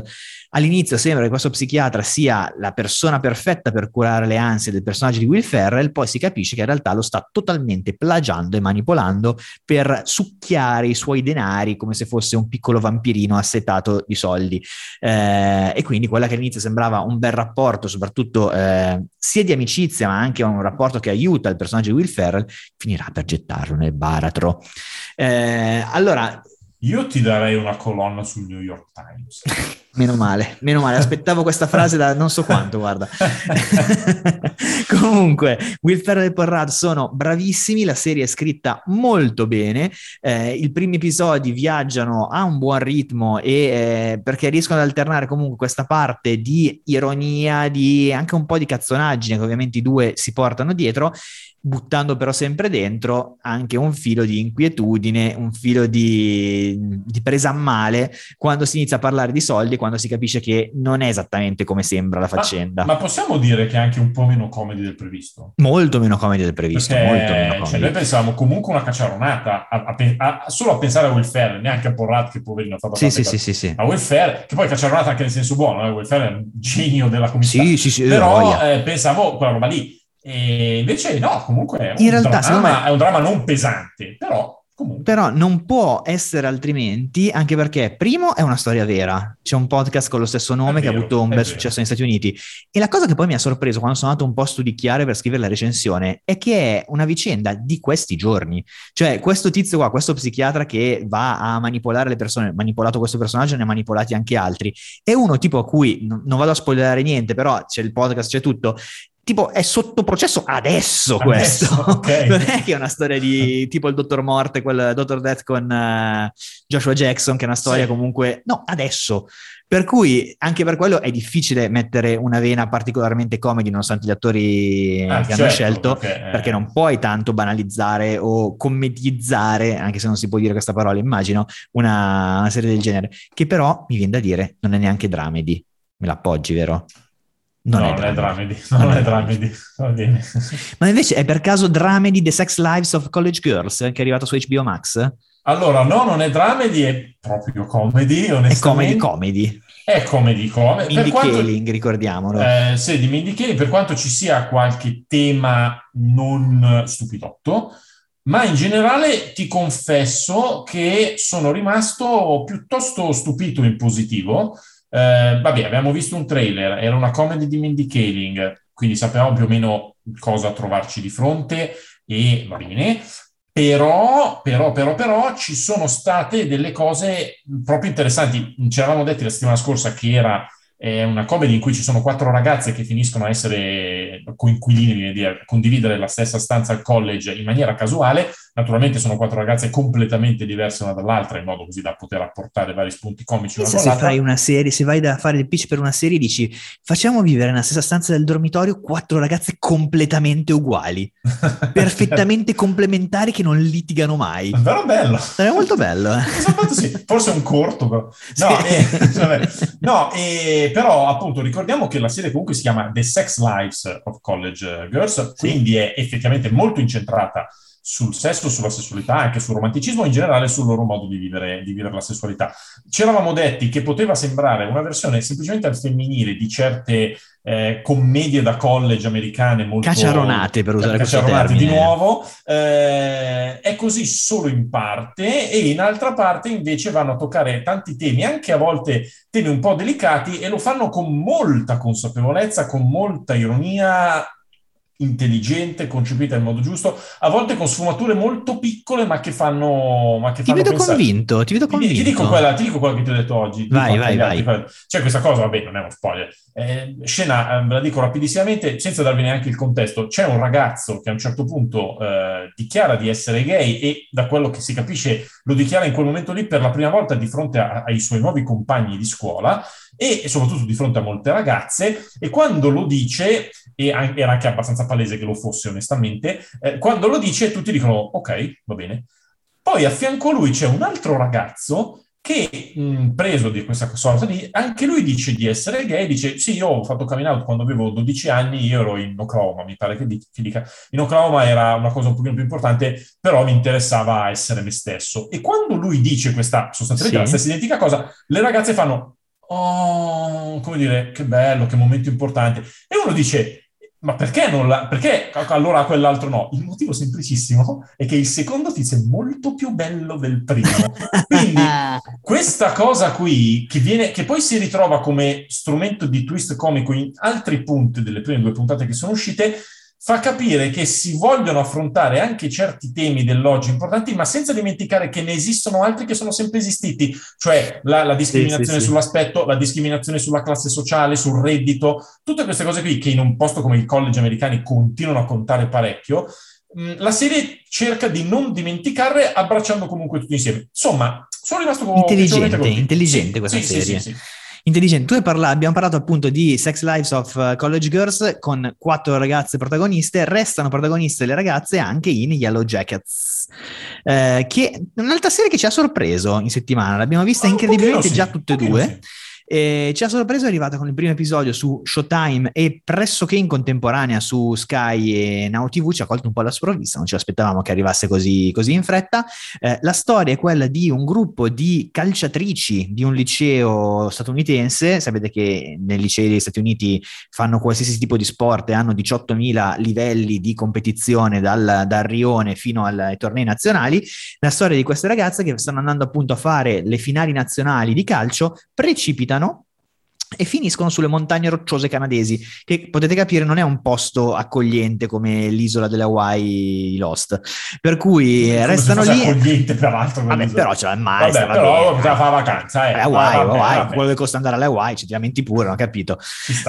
Speaker 2: All'inizio sembra che questo psichiatra sia la persona perfetta per curare le ansie del personaggio di Will Ferrell, poi si capisce che in realtà lo sta totalmente plagiando e manipolando per succhiare i suoi denari come se fosse un piccolo vampirino assetato di soldi. Eh, e quindi quella che all'inizio sembrava un bel rapporto, soprattutto eh, sia di amicizia, ma anche un rapporto che aiuta il personaggio di Will Ferrell, finirà per gettarlo nel baratro. Eh, allora,
Speaker 3: io ti darei una colonna sul New York Times.
Speaker 2: meno male, meno male. Aspettavo questa frase da non so quanto, guarda. Comunque, Will Ferrell e Paul Rudd sono bravissimi, la serie è scritta molto bene, eh, i primi episodi viaggiano a un buon ritmo e eh, perché riescono ad alternare comunque questa parte di ironia, di anche un po' di cazzonaggine che ovviamente i due si portano dietro buttando però sempre dentro anche un filo di inquietudine, un filo di, di, presa a male quando si inizia a parlare di soldi e quando si capisce che non è esattamente come sembra la faccenda.
Speaker 3: Ma, ma possiamo dire che è anche un po' meno comedy del previsto?
Speaker 2: Molto meno comedy del previsto,
Speaker 3: Perché. Cioè, noi pensavamo comunque una cacciaronata, a, a, a, solo a pensare a Ferrell, neanche a Porrat che poverino ha fatto
Speaker 2: sì, sì, sì, sì, sì.
Speaker 3: A Ferrell, che poi cacciaronata anche nel senso buono, eh? Ferrell è un genio della comicità.
Speaker 2: Sì, sì, sì.
Speaker 3: Però eh, pensavo quella roba lì e invece no, comunque è un,
Speaker 2: In realtà,
Speaker 3: dramma,
Speaker 2: me...
Speaker 3: è un dramma non pesante, però Comunque.
Speaker 2: Però non può essere altrimenti, anche perché primo è una storia vera, c'è un podcast con lo stesso nome vero, che ha avuto un bel vero. successo negli Stati Uniti. E la cosa che poi mi ha sorpreso quando sono andato un po' a studicchiare per scrivere la recensione è che è una vicenda di questi giorni, cioè questo tizio qua, questo psichiatra che va a manipolare le persone, manipolato questo personaggio, ne ha manipolati anche altri, è uno tipo a cui, non vado a spoilerare niente, però c'è il podcast, c'è tutto, tipo è sotto processo adesso, adesso questo. Okay. non è che è una storia di tipo il Dottor Morte, quel Dottor Death con uh, Joshua Jackson, che è una storia sì. comunque... No, adesso. Per cui anche per quello è difficile mettere una vena particolarmente comedy nonostante gli attori ah, che certo, hanno scelto, perché, perché, non puoi tanto banalizzare o commedizzare, anche se non si può dire questa parola, immagino, una, una serie del genere, che però mi viene da dire non è neanche dramedy. Me l'appoggi, vero?
Speaker 3: Non, no, è, non è Dramedy, non, non è Dramedy, va bene.
Speaker 2: Ma invece è per caso Dramedy The Sex Lives of College Girls che è arrivato su HBO Max?
Speaker 3: Allora, no, non è Dramedy, è proprio comedy, onestamente.
Speaker 2: È comedy comedy.
Speaker 3: È comedy comedy.
Speaker 2: Mindy Kaling, ricordiamolo.
Speaker 3: Eh, sì, di Mindy Kaling, per quanto ci sia qualche tema non stupidotto, ma in generale ti confesso che sono rimasto piuttosto stupito in positivo, eh, vabbè, abbiamo visto un trailer, era una comedy di Mindy quindi sapevamo più o meno cosa trovarci di fronte e va bene. Però, però, però, però, ci sono state delle cose proprio interessanti. Ci eravamo detti la settimana scorsa che era è una comedy in cui ci sono quattro ragazze che finiscono a essere coinquilini, a condividere la stessa stanza al college in maniera casuale. Naturalmente sono quattro ragazze completamente diverse una dall'altra, in modo così da poter apportare vari spunti comici.
Speaker 2: Pensa se fai una serie, se vai da fare il pitch per una serie, dici facciamo vivere nella stessa stanza del dormitorio quattro ragazze completamente uguali, perfettamente complementari che non litigano mai.
Speaker 3: Però bello.
Speaker 2: Sarebbe molto bello. Eh?
Speaker 3: sì. Forse un corto, però. No, sì. eh, no e però appunto ricordiamo che la serie comunque si chiama The Sex Lives of College Girls, sì. quindi è effettivamente molto incentrata sul sesso, sulla sessualità, anche sul romanticismo in generale sul loro modo di vivere, di vivere la sessualità. Ci eravamo detti che poteva sembrare una versione semplicemente al femminile di certe eh, commedie da college americane molto...
Speaker 2: Caciaronate, per usare questo termine.
Speaker 3: di nuovo. Eh, è così solo in parte e in altra parte invece vanno a toccare tanti temi, anche a volte temi un po' delicati e lo fanno con molta consapevolezza, con molta ironia intelligente, concepita in modo giusto, a volte con sfumature molto piccole ma che fanno, ma che
Speaker 2: ti
Speaker 3: fanno
Speaker 2: vedo
Speaker 3: pensare.
Speaker 2: convinto, ti vedo convinto.
Speaker 3: Ti, ti, dico quella, ti dico quello che ti ho detto oggi.
Speaker 2: Vai, vai, vai.
Speaker 3: C'è questa cosa, vabbè, non è uno spoiler. Eh, scena, eh, ve la dico rapidissimamente, senza darvi neanche il contesto. C'è un ragazzo che a un certo punto eh, dichiara di essere gay e da quello che si capisce lo dichiara in quel momento lì per la prima volta di fronte a, ai suoi nuovi compagni di scuola e, e soprattutto di fronte a molte ragazze e quando lo dice e era anche abbastanza palese che lo fosse onestamente, eh, quando lo dice tutti dicono ok, va bene. Poi a fianco a lui c'è un altro ragazzo che mh, preso di questa sorta di, anche lui dice di essere gay, dice sì, io ho fatto coming out quando avevo 12 anni, io ero in Oklahoma, mi pare che, di, che dica, in Oklahoma era una cosa un pochino più importante, però mi interessava essere me stesso. E quando lui dice questa sostanzialmente sì. la stessa identica cosa, le ragazze fanno, oh, come dire, che bello, che momento importante. E uno dice, ma perché non la, perché allora quell'altro no? Il motivo semplicissimo è che il secondo tizio è molto più bello del primo. Quindi questa cosa qui, che, viene, che poi si ritrova come strumento di twist comico in altri punti delle prime due puntate che sono uscite, fa capire che si vogliono affrontare anche certi temi dell'oggi importanti, ma senza dimenticare che ne esistono altri che sono sempre esistiti, cioè la, la discriminazione sì, sì, sull'aspetto, la discriminazione sulla classe sociale, sul reddito, tutte queste cose qui che in un posto come il college americani continuano a contare parecchio. Mm, la serie cerca di non dimenticarle abbracciando comunque tutti insieme. Insomma, sono rimasto
Speaker 2: intelligente, intelligente questa serie intelligente. Tu hai parlato, abbiamo parlato appunto di Sex Lives of uh, College Girls con quattro ragazze protagoniste, restano protagoniste le ragazze anche in Yellow Jackets, eh, che è un'altra serie che ci ha sorpreso in settimana, l'abbiamo vista ah, incredibilmente sì, già tutte e due. Sì. E ci ha sorpreso, è arrivata con il primo episodio su Showtime e pressoché in contemporanea su Sky e Now TV, ci ha colto un po' la sprovvista, non ci aspettavamo che arrivasse così, così in fretta. Eh, la storia è quella di un gruppo di calciatrici di un liceo statunitense, sapete che nei licei degli Stati Uniti fanno qualsiasi tipo di sport e hanno 18.000 livelli di competizione dal, dal rione fino al, ai tornei nazionali. La storia di queste ragazze che stanno andando appunto a fare le finali nazionali di calcio precipitano Cristiano e finiscono sulle montagne rocciose canadesi, che potete capire non è un posto accogliente come l'isola delle Hawaii Lost. Per cui come restano lì.
Speaker 3: accogliente, tra l'altro.
Speaker 2: Vabbè, però ce l'ha mai.
Speaker 3: Vabbè, però poteva fare vacanza. Eh.
Speaker 2: eh Hawaii, vabbè, Hawaii, vabbè. quello che costa andare alle Hawaii, ci ti lamenti pure, non ho capito.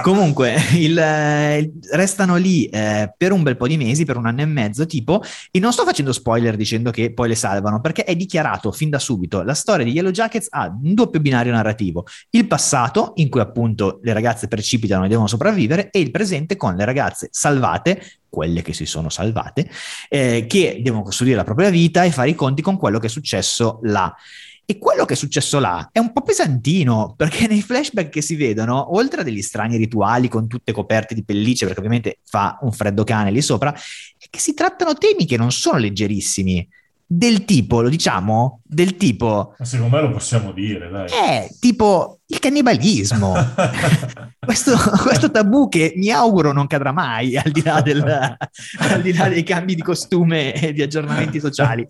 Speaker 2: Comunque, il, eh, restano lì eh, per un bel po' di mesi, per un anno e mezzo, tipo, e non sto facendo spoiler dicendo che poi le salvano, perché è dichiarato fin da subito la storia di Yellow Jackets ha un doppio binario narrativo. Il passato, in cui appunto le ragazze precipitano e devono sopravvivere, e il presente con le ragazze salvate, quelle che si sono salvate, eh, che devono costruire la propria vita e fare i conti con quello che è successo là. E quello che è successo là è un po' pesantino, perché nei flashback che si vedono, oltre a degli strani rituali con tutte coperte di pellicce, perché ovviamente fa un freddo cane lì sopra, è che si trattano temi che non sono leggerissimi del tipo, lo diciamo, del tipo...
Speaker 3: Ma secondo me lo possiamo dire, dai.
Speaker 2: È tipo il cannibalismo. questo, questo, tabù che mi auguro non cadrà mai, al di, là del, al di là dei cambi di costume e di aggiornamenti sociali.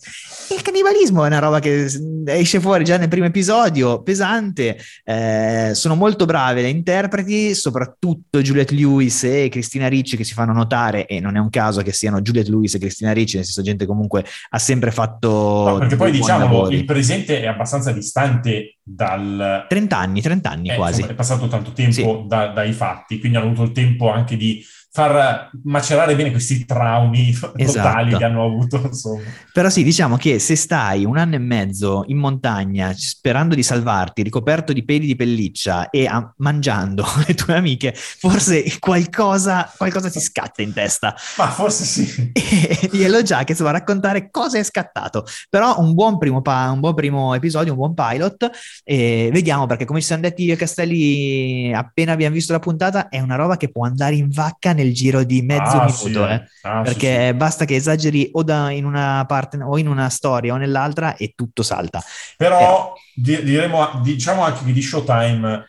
Speaker 2: Il cannibalismo è una roba che esce fuori già nel primo episodio, pesante. Eh, sono molto brave le interpreti, soprattutto Juliette Lewis e Cristina Ricci che si fanno notare, e non è un caso che siano Juliette Lewis e Cristina Ricci, nel senso gente comunque ha sempre fatto... No,
Speaker 3: perché poi diciamo, il presente è abbastanza distante dal...
Speaker 2: 30 anni, 30 anni
Speaker 3: eh,
Speaker 2: quasi.
Speaker 3: Insomma, è passato tanto tempo sì. da, dai fatti, quindi hanno avuto il tempo anche di far macerare bene questi traumi esatto. totali che hanno avuto. Insomma.
Speaker 2: Però sì, diciamo che se stai un anno e mezzo in montagna sperando di salvarti, ricoperto di peli di pelliccia e a- mangiando le tue amiche, forse qualcosa, qualcosa ti scatta in testa.
Speaker 3: Ma forse sì.
Speaker 2: E Yellow Jackets va a raccontare cosa è scattato. Però un buon primo, pa- un buon primo episodio, un buon pilot. E vediamo perché come ci siamo detti io e Castelli appena abbiamo visto la puntata, è una roba che può andare in vacca nel giro di mezzo ah, minuto, sì. eh. ah, perché sì, sì. basta che esageri o da, in una parte o in una storia o nell'altra e tutto salta.
Speaker 3: Però eh. diremo, diciamo anche che di Showtime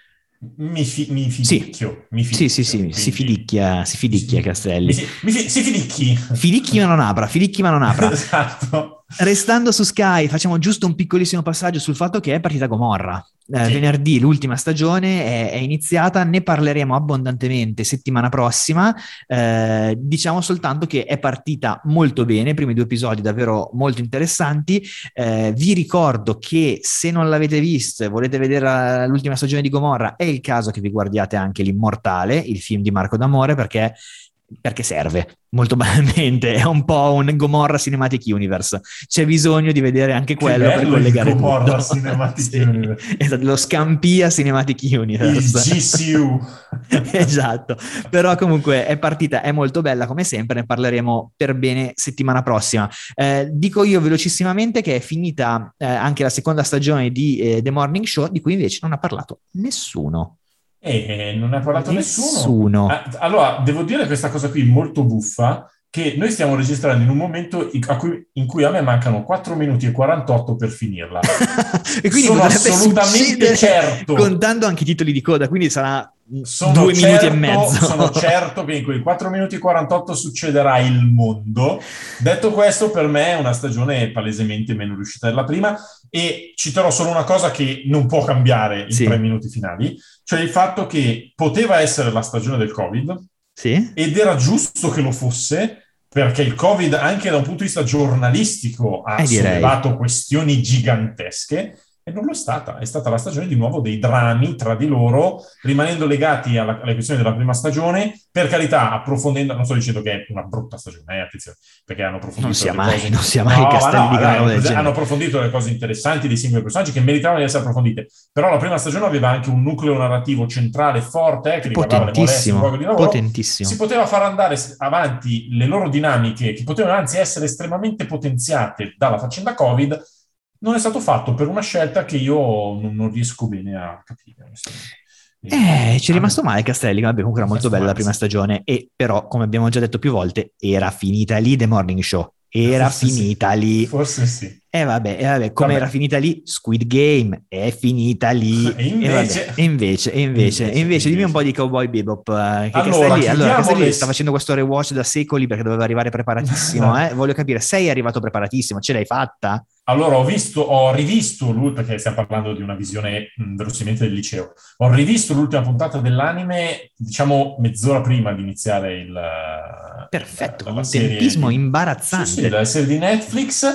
Speaker 3: mi, fi, mi.
Speaker 2: Mi fidicchio, sì, sì, sì, quindi... si fidicchia, si fidicchia Castelli.
Speaker 3: Si, mi fi, si fidicchi.
Speaker 2: Fidicchi ma non apra, fidicchi ma non apra.
Speaker 3: esatto.
Speaker 2: Restando su Sky, facciamo giusto un piccolissimo passaggio sul fatto che è partita Gomorra. Eh, sì. Venerdì l'ultima stagione è, è, iniziata, ne parleremo abbondantemente settimana prossima. Eh, diciamo soltanto che è partita molto bene, i primi due episodi davvero molto interessanti. Eh, vi ricordo che se non l'avete vista e volete vedere l'ultima stagione di Gomorra, è il caso che vi guardiate anche L'Immortale, il film di Marco D'Amore, perché perché serve, molto banalmente, è un po' un Gomorra Cinematic Universe, c'è bisogno di vedere anche quello per collegare
Speaker 3: Gomorra
Speaker 2: tutto.
Speaker 3: Cinematic
Speaker 2: Sì,
Speaker 3: Universe.
Speaker 2: esatto, lo Scampia Cinematic
Speaker 3: Il
Speaker 2: Universe.
Speaker 3: GCU.
Speaker 2: esatto, però comunque è partita, è molto bella come sempre, ne parleremo per bene settimana prossima. Eh, dico io velocissimamente che è finita eh, anche la seconda stagione di eh, The Morning Show, di cui invece non ha parlato nessuno.
Speaker 3: E non ne ha parlato nessuno.
Speaker 2: Nessuno.
Speaker 3: Ah, Allora, devo dire questa cosa qui molto buffa, che noi stiamo registrando in un momento in cui, in cui a me mancano 4 minuti e 48 per finirla.
Speaker 2: e quindi
Speaker 3: Sono assolutamente certo.
Speaker 2: contando anche i titoli di coda, quindi sarà
Speaker 3: Sono
Speaker 2: due minuti
Speaker 3: certo-
Speaker 2: e mezzo.
Speaker 3: Sono certo che in quei 4 minuti e 48 succederà il mondo. Detto questo, per me è una stagione palesemente meno riuscita della prima e citerò solo una cosa che non può cambiare in
Speaker 2: Sì.
Speaker 3: tre minuti finali, cioè il fatto che poteva essere la stagione del Covid
Speaker 2: Sì?
Speaker 3: ed era giusto che lo fosse perché il Covid anche da un punto di vista giornalistico ha
Speaker 2: Eh,
Speaker 3: sollevato questioni gigantesche e non lo è stata, è stata la stagione di nuovo dei drammi tra di loro, rimanendo legati alla- alle questioni della prima stagione, per carità, approfondendo, non sto dicendo che è una brutta stagione, eh, attenzione, perché hanno approfondito
Speaker 2: Non sia mai-
Speaker 3: cose-
Speaker 2: non sia mai
Speaker 3: No,
Speaker 2: Castelli
Speaker 3: no,
Speaker 2: di
Speaker 3: dai,
Speaker 2: Grano genere.
Speaker 3: hanno approfondito le cose interessanti dei singoli personaggi che meritavano di essere approfondite, però la prima stagione aveva anche un nucleo narrativo centrale forte, eh, che molestie,
Speaker 2: Potentissimo,
Speaker 3: di lavoro,
Speaker 2: potentissimo.
Speaker 3: si poteva far andare avanti le loro dinamiche, che potevano anzi essere estremamente potenziate dalla faccenda Covid, non è stato fatto per una scelta che io non, non riesco bene a capire. onestamente.
Speaker 2: Eh, ci è rimasto male Castelli, vabbè comunque era molto bella la prima
Speaker 3: sì.
Speaker 2: stagione e però come abbiamo già detto più volte era finita lì The Morning Show, era
Speaker 3: Forse sì.
Speaker 2: finita lì
Speaker 3: Forse sì.
Speaker 2: E vabbè, e vabbè come era finita lì Squid Game è finita lì.
Speaker 3: E invece-
Speaker 2: vabbè, e invece, e invece,
Speaker 3: Invece,
Speaker 2: invece dimmi un po' di Cowboy Bebop eh, che
Speaker 3: Allora,
Speaker 2: Castelli, allora,
Speaker 3: le-
Speaker 2: sta facendo questo rewatch da secoli perché doveva arrivare preparatissimo eh? voglio capire, sei arrivato preparatissimo, ce l'hai fatta?
Speaker 3: Allora, ho visto, ho rivisto, l'ul- perché stiamo parlando di una visione mh, verosimilmente del liceo, ho rivisto l'ultima puntata dell'anime, diciamo, mezz'ora prima di iniziare il...
Speaker 2: Perfetto,
Speaker 3: la-
Speaker 2: con
Speaker 3: la
Speaker 2: un tempismo
Speaker 3: di-
Speaker 2: imbarazzante.
Speaker 3: Sì, sì, la serie di Netflix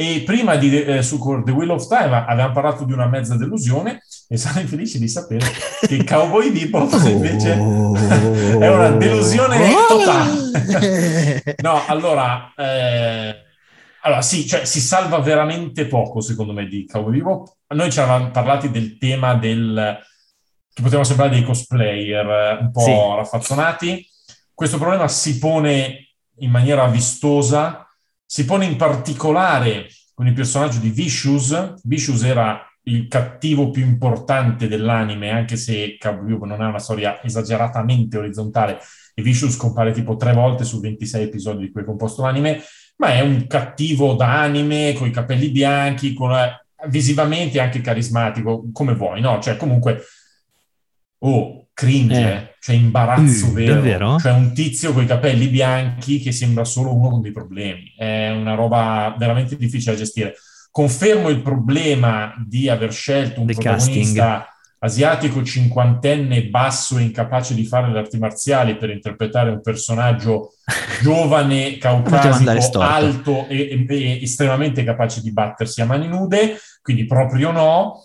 Speaker 3: e prima di eh, su The Wheel of Time avevamo parlato di una mezza delusione e sarei felice di sapere che Cowboy Bebop invece è una delusione totale. no, allora, eh, allora sì, cioè si salva veramente poco secondo me di Cowboy Bebop. Noi ci avevamo parlati del tema del che potevano sembrare dei cosplayer eh, un po'
Speaker 2: Sì.
Speaker 3: raffazzonati. Questo problema si pone in maniera vistosa, si pone in particolare con il personaggio di Vicious. Vicious era il cattivo più importante dell'anime, anche se Bebop non è una storia esageratamente orizzontale e Vicious compare tipo tre volte su 26 episodi di cui è composto l'anime, ma è un cattivo da anime, con i capelli bianchi, con, eh, visivamente anche carismatico, come vuoi, no? Cioè comunque, oh, cringe,
Speaker 2: Eh.
Speaker 3: cioè imbarazzo
Speaker 2: Uh,
Speaker 3: vero.
Speaker 2: davvero?
Speaker 3: Cioè un tizio con i capelli bianchi che sembra solo uno con dei problemi. È una roba veramente difficile da gestire. Confermo il problema di aver scelto un
Speaker 2: Del
Speaker 3: protagonista asiatico cinquantenne, basso e incapace di fare le arti marziali per interpretare un personaggio giovane, caucasico, alto e, e- e estremamente capace di battersi a mani nude, quindi proprio no.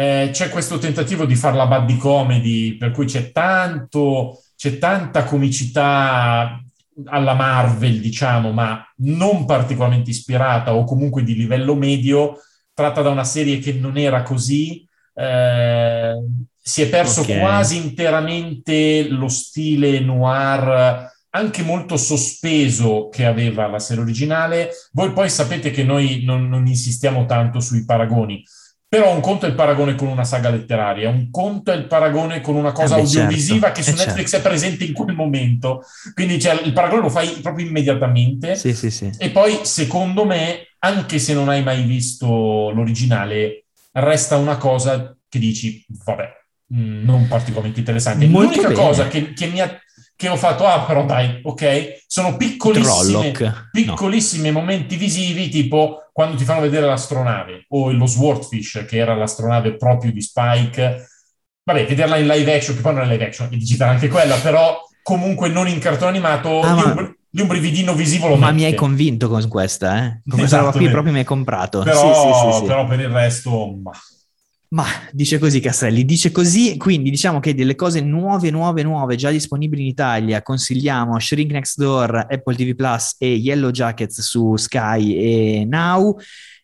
Speaker 3: Eh, c'è questo tentativo di fare la buddy comedy, per cui c'è tanto, c'è tanta comicità alla Marvel, diciamo, ma non particolarmente ispirata o comunque di livello medio, tratta da una serie che non era così. eh, si è perso
Speaker 2: Ok.
Speaker 3: quasi interamente lo stile noir, anche molto sospeso che aveva la serie originale. Voi poi sapete che noi non, non insistiamo tanto sui paragoni, però un conto è il paragone con una saga letteraria, un conto è il paragone con una cosa
Speaker 2: Eh beh,
Speaker 3: audiovisiva
Speaker 2: certo.
Speaker 3: che su
Speaker 2: Eh,
Speaker 3: Netflix è presente in quel momento. Quindi cioè, il paragone lo fai proprio immediatamente.
Speaker 2: Sì, sì, sì.
Speaker 3: E poi, secondo me, anche se non hai mai visto l'originale, resta una cosa che dici, vabbè, mh, non particolarmente interessante.
Speaker 2: Molto
Speaker 3: L'unica
Speaker 2: bene.
Speaker 3: cosa che, che mi ha, che ho fatto, ah, però dai, ok, sono piccolissime,
Speaker 2: Trolloc. No.
Speaker 3: piccolissimi momenti visivi, tipo quando ti fanno vedere l'astronave o lo Swordfish, che era l'astronave proprio di Spike. Vabbè, vederla in live action, che poi non è live action, è digitale anche quella, però comunque non in cartone animato,
Speaker 2: Ah, ma-
Speaker 3: lì un brividino visivo lo
Speaker 2: Ma
Speaker 3: mette.
Speaker 2: mi hai convinto con questa, eh? Con questa roba qui proprio mi hai comprato.
Speaker 3: Però,
Speaker 2: sì, sì, sì.
Speaker 3: però per il resto, ma,
Speaker 2: Ma dice così Castelli, dice così, quindi diciamo che delle cose nuove, nuove, nuove, già disponibili in Italia, consigliamo Shrink Next Door, Apple TV Plus e Yellow Jackets su Sky e Now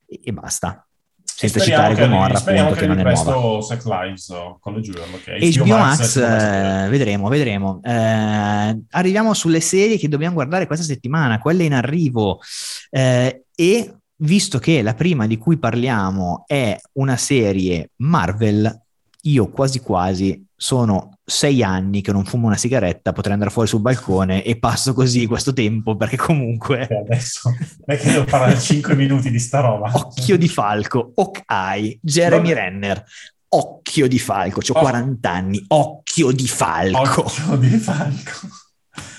Speaker 2: e, basta. Senza citare Gomorra, appunto, che, che non è nuova.
Speaker 3: Sex Lives oh, con le Giurno,
Speaker 2: HBO Max, Max eh, vedremo, vedremo. Eh, arriviamo sulle serie che dobbiamo guardare questa settimana, quelle in arrivo. Eh, e visto che la prima di cui parliamo è una serie Marvel, io quasi quasi sono sei anni che non fumo una sigaretta, potrei andare fuori sul balcone e passo così questo tempo perché comunque...
Speaker 3: E adesso non è che devo parlare 5 minuti di sta roba.
Speaker 2: Occhio di falco, Hawkeye, Jeremy Vabbè. Renner, occhio di falco, ho oh. 40 anni, occhio di falco.
Speaker 3: Occhio di falco.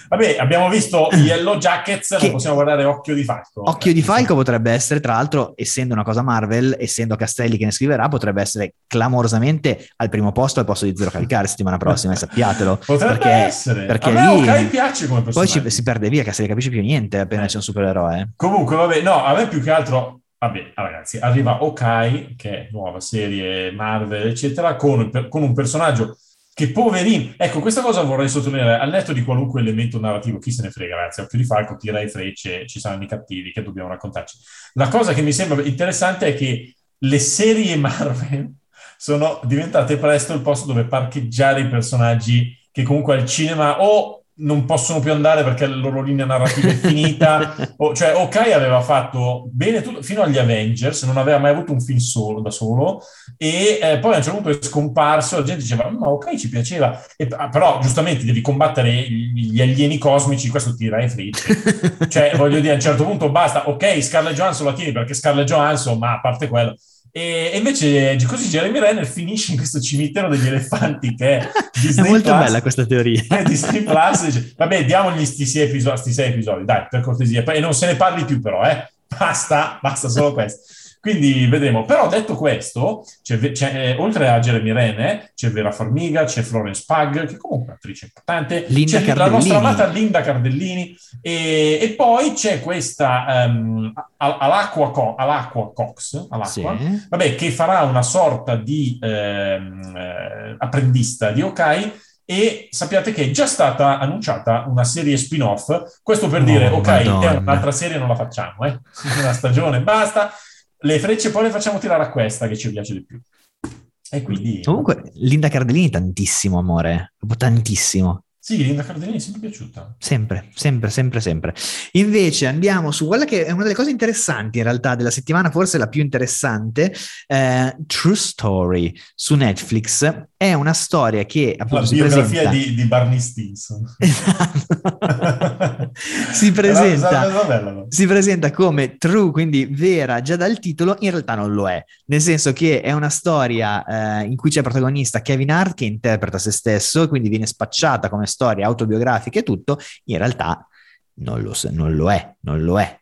Speaker 3: Vabbè, abbiamo visto Yellow Jackets, che... non possiamo guardare Occhio di Falco.
Speaker 2: Occhio di Falco potrebbe essere, tra l'altro, essendo una cosa Marvel, essendo Castelli che ne scriverà, potrebbe essere clamorosamente al primo posto al posto di Zero Calcare settimana prossima, sappiatelo.
Speaker 3: Potrebbe
Speaker 2: perché,
Speaker 3: essere.
Speaker 2: Perché
Speaker 3: a lì... piace come
Speaker 2: personaggio. Poi ci, si perde via, Castelli capisce più niente appena eh. c'è un supereroe.
Speaker 3: Comunque, vabbè, no, a me più che altro Vabbè, ragazzi, arriva Okai, che è nuova serie Marvel, eccetera, con, con un personaggio che poverino. Ecco, questa cosa vorrei sottolineare, al netto di qualunque elemento narrativo, chi se ne frega, ragazzi, occhio di falco, tira i frecce, ci saranno i cattivi che dobbiamo raccontarci. La cosa che mi sembra interessante è che le serie Marvel sono diventate presto il posto dove parcheggiare i personaggi che comunque al cinema o non possono più andare perché la loro linea narrativa è finita. o, cioè, Ok aveva fatto bene tutto fino agli Avengers, non aveva mai avuto un film solo da solo, e eh, poi a un certo punto è scomparso. La gente diceva: Ma Ok ci piaceva, e, ah, però giustamente devi combattere gli alieni cosmici. Questo tira e frecce. cioè, voglio dire, a un certo punto basta. Ok, Scarlett Johansson la tieni perché Scarlett Johansson, ma a parte quello e, invece così Jeremy Renner finisce in questo cimitero degli elefanti che è
Speaker 2: Disney È molto Plus, bella questa teoria.
Speaker 3: È Disney Plus dice, vabbè, diamogli sti sei, episodi, sti sei episodi, dai, per cortesia. E non se ne parli più però, eh. Basta, basta solo questo. Quindi vedremo. Però detto questo, c'è, c'è, eh, oltre a Jeremy Rene, c'è Vera Farmiga, c'è Florence Pug, che comunque è un'attrice importante,
Speaker 2: Linda
Speaker 3: c'è
Speaker 2: Cardellini.
Speaker 3: la nostra amata Linda Cardellini, e, e poi c'è questa um, Alacqua, Co- Alacqua Cox, Alacqua, sì. vabbè, che farà una sorta di ehm, eh, apprendista di Okai, e sappiate che è già stata annunciata una serie spin-off, questo per oh, dire, ok, Madonna. è un'altra serie, non la facciamo, eh? una stagione, basta, le frecce poi le facciamo tirare a questa che ci piace di più. E quindi...
Speaker 2: Comunque, Linda Cardellini tantissimo, amore, tantissimo.
Speaker 3: Sì, Linda Cardellini è sempre piaciuta.
Speaker 2: Sempre, sempre, sempre, sempre. Invece andiamo su quella che è una delle cose interessanti in realtà della settimana, forse la più interessante, eh, True Story su Netflix. È una storia che appunto
Speaker 3: la biografia
Speaker 2: presenta...
Speaker 3: di, di Barney Stinson.
Speaker 2: Esatto. si, presenta, si presenta come true, quindi vera già dal titolo, in realtà non lo è. Nel senso che è una storia eh, in cui c'è il protagonista Kevin Hart che interpreta se stesso, quindi viene spacciata come storia autobiografica e tutto, in realtà non lo, non lo è, non lo è.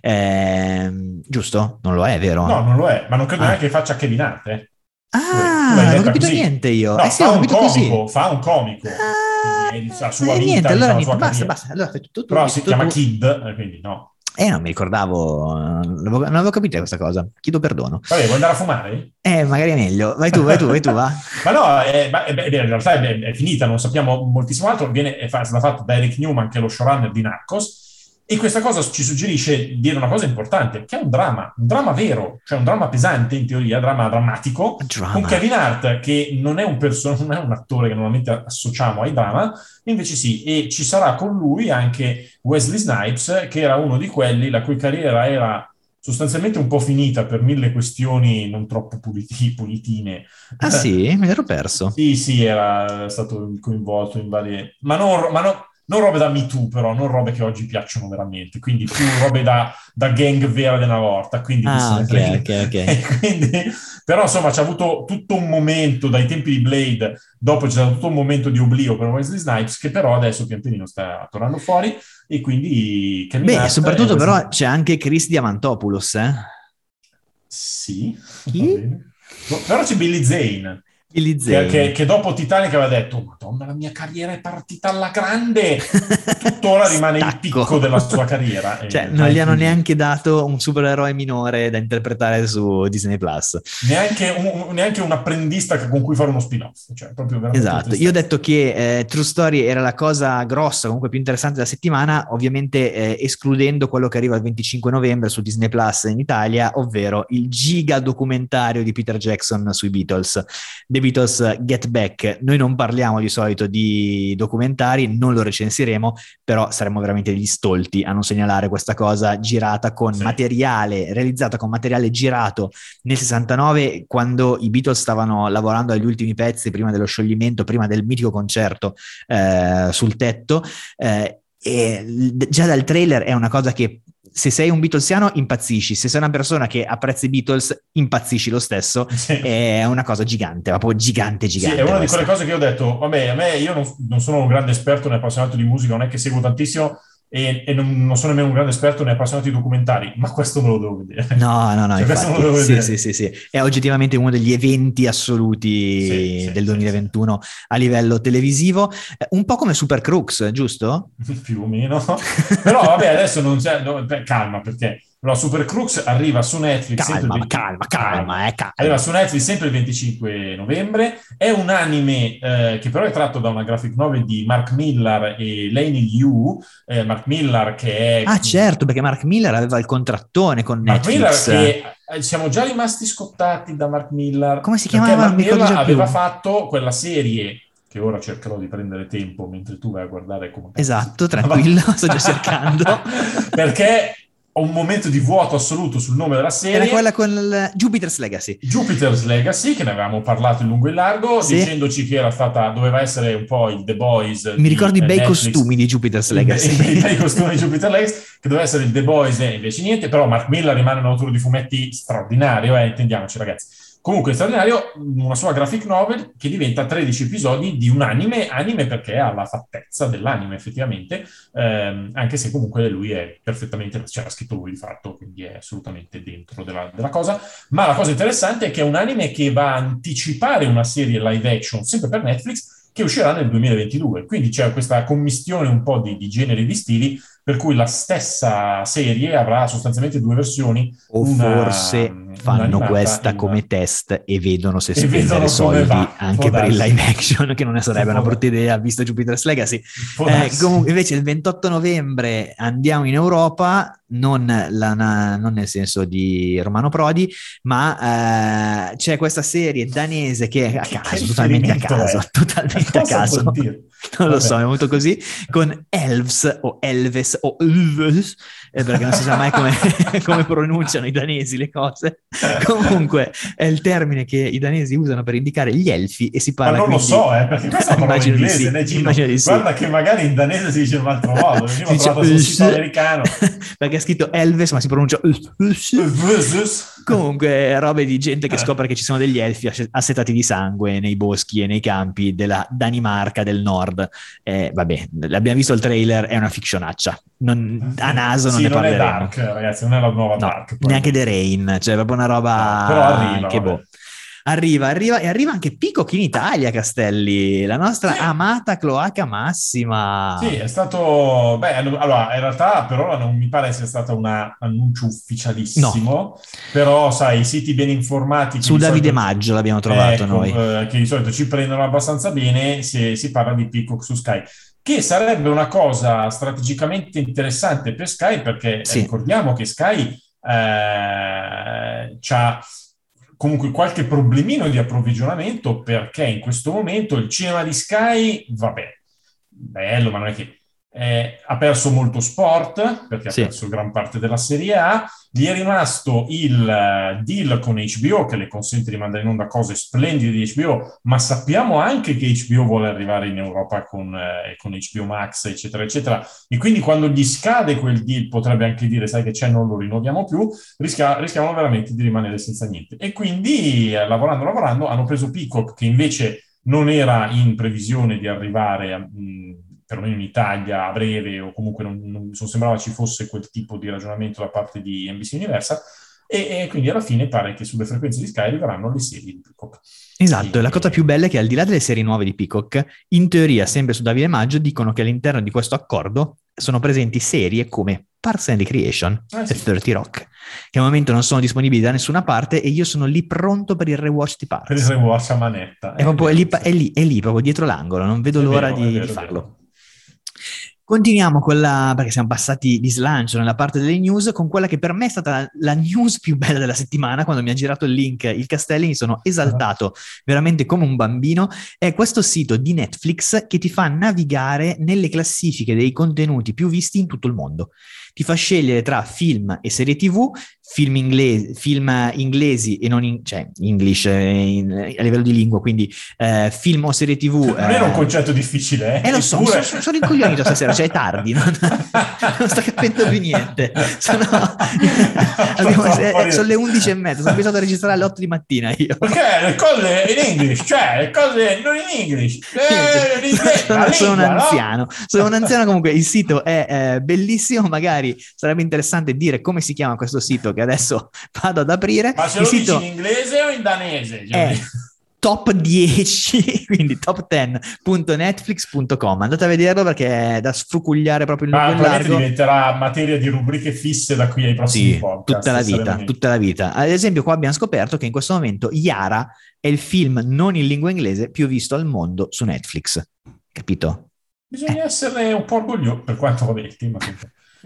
Speaker 2: Eh, giusto? Non lo è, vero?
Speaker 3: No, non lo è, ma non credo ah. neanche che faccia Kevin Hart. Eh.
Speaker 2: Ah, non ho capito così. niente io.
Speaker 3: No,
Speaker 2: eh sì,
Speaker 3: fa, un comico, fa un comico,
Speaker 2: ah,
Speaker 3: la sua
Speaker 2: eh,
Speaker 3: vita,
Speaker 2: niente, allora
Speaker 3: diciamo,
Speaker 2: niente, basta, basta. Allora, tu, tu,
Speaker 3: Però
Speaker 2: tu,
Speaker 3: si chiama Kid, eh, quindi no.
Speaker 2: Eh, non mi ricordavo, non avevo, non avevo capito questa cosa. Chiedo perdono.
Speaker 3: Vabbè, vuoi andare a fumare?
Speaker 2: Eh, magari è meglio. Vai tu, vai tu, vai tu, va.
Speaker 3: ma no, eh, beh, in realtà è, è, finita, non sappiamo moltissimo altro. Viene, è stata fatta da Eric Newman, che è lo showrunner di Narcos e questa cosa ci suggerisce di dire una cosa importante, che è un dramma, un dramma vero, cioè un dramma pesante in teoria, dramma drammatico,
Speaker 2: drama.
Speaker 3: con Kevin Hart che non è, un perso- non è un attore che normalmente associamo ai drama, invece sì, e ci sarà con lui anche Wesley Snipes, che era uno di quelli la cui carriera era sostanzialmente un po' finita per mille questioni non troppo puliti- pulitine.
Speaker 2: Ah sì? Me l'ero perso.
Speaker 3: sì, sì, era stato coinvolto in varie... Ma non... Ma no non robe da Me Too, però, non robe che oggi piacciono veramente, quindi più robe da, da gang vera una volta. Quindi,
Speaker 2: ah, ok, ok,
Speaker 3: ok. quindi, però, insomma, c'è avuto tutto un momento dai tempi di Blade, dopo c'è stato tutto un momento di oblio per Wesley Snipes, che però adesso pian pianino sta tornando fuori, e quindi...
Speaker 2: Beh, soprattutto però c'è anche Chris Diamantopoulos, eh?
Speaker 3: Sì. Però c'è Billy Zane. Che, che, dopo Titanic aveva detto Madonna, la mia carriera è partita alla grande, tuttora rimane il picco della sua carriera.
Speaker 2: Cioè, non gli hanno neanche dato un supereroe minore da interpretare su Disney Plus.
Speaker 3: Neanche un, neanche un apprendista con cui fare uno spin-off. Cioè,
Speaker 2: esatto, io ho detto che eh, True Story era la cosa grossa, comunque più interessante della settimana, ovviamente eh, escludendo quello che arriva il 25 novembre su Disney Plus in Italia, ovvero il giga documentario di Peter Jackson sui Beatles. The Beatles Get Back. Noi non parliamo di solito di documentari, non lo recensiremo, però saremmo veramente degli stolti a non segnalare questa cosa girata con sì. materiale, realizzata con materiale girato nel 69, quando i Beatles stavano lavorando agli ultimi pezzi prima dello scioglimento, prima del mitico concerto eh, sul tetto. Eh, e già dal trailer è una cosa che se sei un Beatlesiano impazzisci, se sei una persona che apprezza i Beatles impazzisci lo stesso, sì. è una cosa gigante, proprio gigante, gigante.
Speaker 3: Sì, è una questa. di quelle cose che ho detto, vabbè, a me io non, non sono un grande esperto né appassionato di musica, non è che seguo tantissimo, e, e non, non, sono nemmeno un grande esperto né appassionato di documentari, ma questo me lo devo vedere.
Speaker 2: No, no, no, cioè, infatti, questo sì, sì, sì, sì, è oggettivamente uno degli eventi assoluti sì, del 2021 a livello televisivo, eh, un po' come Super Crooks, giusto?
Speaker 3: Più o meno, però vabbè adesso non c'è, no, calma perché però Super Crooks arriva su Netflix.
Speaker 2: Calma, 20... calma, calma, eh, calma.
Speaker 3: Arriva su Netflix sempre il 25 novembre. È un anime eh, che però è tratto da una graphic novel di Mark Millar e Laney Liu. Eh, Mark Millar che è...
Speaker 2: Ah certo, perché Mark Millar aveva il contrattone con Netflix.
Speaker 3: Mark Millar che eh, siamo già rimasti scottati da Mark Millar.
Speaker 2: Come si chiamava?
Speaker 3: Mark Millar aveva fatto quella serie che ora cercherò di prendere tempo mentre tu vai a guardare come...
Speaker 2: Esatto, tranquillo, sto già cercando.
Speaker 3: perché ho un momento di vuoto assoluto sul nome della serie.
Speaker 2: Era quella con il Jupiter's Legacy.
Speaker 3: Jupiter's Legacy, che ne avevamo parlato in lungo e largo, sì. dicendoci che era stata, doveva essere un po' il The Boys.
Speaker 2: Mi ricordo i bei Netflix. costumi di Jupiter's Legacy.
Speaker 3: I, i, bei costumi di Jupiter's Legacy, che doveva essere il The Boys e invece niente, però Mark Miller rimane un autore di fumetti straordinario, eh, intendiamoci ragazzi. Comunque straordinario, una sua graphic novel che diventa 13 episodi di un anime, anime perché ha la fattezza dell'anime effettivamente, ehm, anche se comunque lui è perfettamente, c'era scritto lui di fatto, quindi è assolutamente dentro della, della, cosa. Ma la cosa interessante è che è un anime che va a anticipare una serie live action, sempre per Netflix, che uscirà nel 2022. Quindi c'è questa commistione un po' di, di generi e di stili per cui la stessa serie avrà sostanzialmente due versioni.
Speaker 2: O una, forse fanno questa in... come test e vedono se spendere soldi va, anche per il live action, che non sarebbe una brutta idea visto Jupiter's Legacy. Eh, comunque, invece il 28 novembre andiamo in Europa, non, la, non nel senso di Romano Prodi, ma eh, c'è questa serie danese che è a caso, totalmente a caso, è? totalmente a caso. Non lo so, è venuto così, con Elves o Elves o Elves, eh, perché non si sa mai come, come, pronunciano i danesi le cose. Comunque è il termine che i danesi usano per indicare gli elfi e si parla...
Speaker 3: Ma non
Speaker 2: quindi...
Speaker 3: lo so, eh, perché questa è una parola inglese, sì, né, Gino, di sì. Guarda che magari in danese si dice in un altro modo, io ho trovato sul sito americano.
Speaker 2: perché è scritto Elves, ma si pronuncia... Comunque, robe di gente che scopre che ci sono degli elfi assetati di sangue nei boschi e nei campi della Danimarca del nord. Eh, vabbè, l'abbiamo visto il trailer, è una fictionaccia. Non, a naso non
Speaker 3: sì,
Speaker 2: ne non parleremo.
Speaker 3: È dark, ragazzi, non è la nuova no, Dark.
Speaker 2: Neanche The Rain, cioè proprio una roba... No, però arriva, che boh. Arriva, arriva e arriva anche Peacock in Italia, Castelli, la nostra sì. amata cloaca massima.
Speaker 3: Sì, è stato... Beh, allora, in realtà per ora non mi pare sia stato un annuncio ufficialissimo, no. però sai, i siti ben informati...
Speaker 2: Su Davide solito... Maggio l'abbiamo trovato ecco, noi.
Speaker 3: Eh, che di solito ci prendono abbastanza bene se si parla di Peacock su Sky che sarebbe una cosa strategicamente interessante per Sky perché sì. ricordiamo che Sky eh, ha comunque qualche problemino di approvvigionamento perché in questo momento il cinema di Sky, vabbè, bello, ma non è che eh, ha perso molto sport perché sì. ha perso gran parte della Serie A, gli è rimasto il uh, deal con HBO che le consente di mandare in onda cose splendide di HBO, ma sappiamo anche che HBO vuole arrivare in Europa con, uh, con HBO Max, eccetera, eccetera. E quindi quando gli scade quel deal potrebbe anche dire, sai che c'è, non lo rinnoviamo più, rischia, rischiamo veramente di rimanere senza niente. E quindi, uh, lavorando, lavorando, hanno preso Peacock che invece non era in previsione di arrivare a... Mh, perlomeno in Italia a breve o comunque non, non, sembrava ci fosse quel tipo di ragionamento da parte di NBC Universal e, e, quindi alla fine pare che sulle frequenze di Sky arriveranno le serie di Peacock.
Speaker 2: Esatto, e la cosa più bella è che al di là delle serie nuove di Peacock, in teoria, sempre su Davide Maggio, dicono che all'interno di questo accordo sono presenti serie come Parks and Recreation
Speaker 3: Eh,
Speaker 2: e
Speaker 3: sì.
Speaker 2: 30 Rock, che al momento non sono disponibili da nessuna parte e io sono lì pronto per il rewatch di
Speaker 3: Per il
Speaker 2: Parks.
Speaker 3: rewatch a manetta.
Speaker 2: È proprio è lì, è, lì, è lì, proprio dietro l'angolo, non vedo l'ora
Speaker 3: vero,
Speaker 2: di, di
Speaker 3: vero, è
Speaker 2: farlo. Continuiamo con la, perché siamo passati di slancio nella parte delle news, con quella che per me è stata la, la news più bella della settimana, quando mi ha girato il link il Castelli, mi sono esaltato veramente come un bambino, è questo sito di Netflix che ti fa navigare nelle classifiche dei contenuti più visti in tutto il mondo. Ti fa scegliere tra film e serie tv, film, inglesi, film inglesi e non in, cioè English eh, in- a livello di lingua, quindi eh, film o serie tv.
Speaker 3: Non era un
Speaker 2: eh,
Speaker 3: concetto difficile, eh?
Speaker 2: eh, lo so,
Speaker 3: Eppure-
Speaker 2: sono, sono incoglionito stasera, cioè è tardi, non, non sto capendo più niente. Sono, abbiamo- eh, sono le 11 e mezza, sono pensato a registrare alle 8 di mattina io.
Speaker 3: Perché le cose in English, cioè le cose non in English. Eh, l'inglese, la
Speaker 2: sono, sono un
Speaker 3: lingua, no?
Speaker 2: anziano, sono un anziano comunque, il sito è eh, bellissimo, magari sarebbe interessante dire come si chiama questo sito che adesso vado ad aprire.
Speaker 3: Ma se
Speaker 2: il
Speaker 3: lo
Speaker 2: sito
Speaker 3: in inglese o in danese? Cioè,
Speaker 2: è top 10, quindi top10.netflix.com. Andate a vederlo perché è da sfrucugliare proprio il
Speaker 3: Ma
Speaker 2: lungo largo.
Speaker 3: diventerà materia di rubriche fisse da qui ai prossimi
Speaker 2: Sì,
Speaker 3: podcast.
Speaker 2: tutta la vita, tutta la vita. Ad esempio, qua abbiamo scoperto che in questo momento Yara è il film non in lingua inglese più visto al mondo su Netflix. Capito?
Speaker 3: Bisogna essere un po' orgogliosi, per quanto vabbè, il tema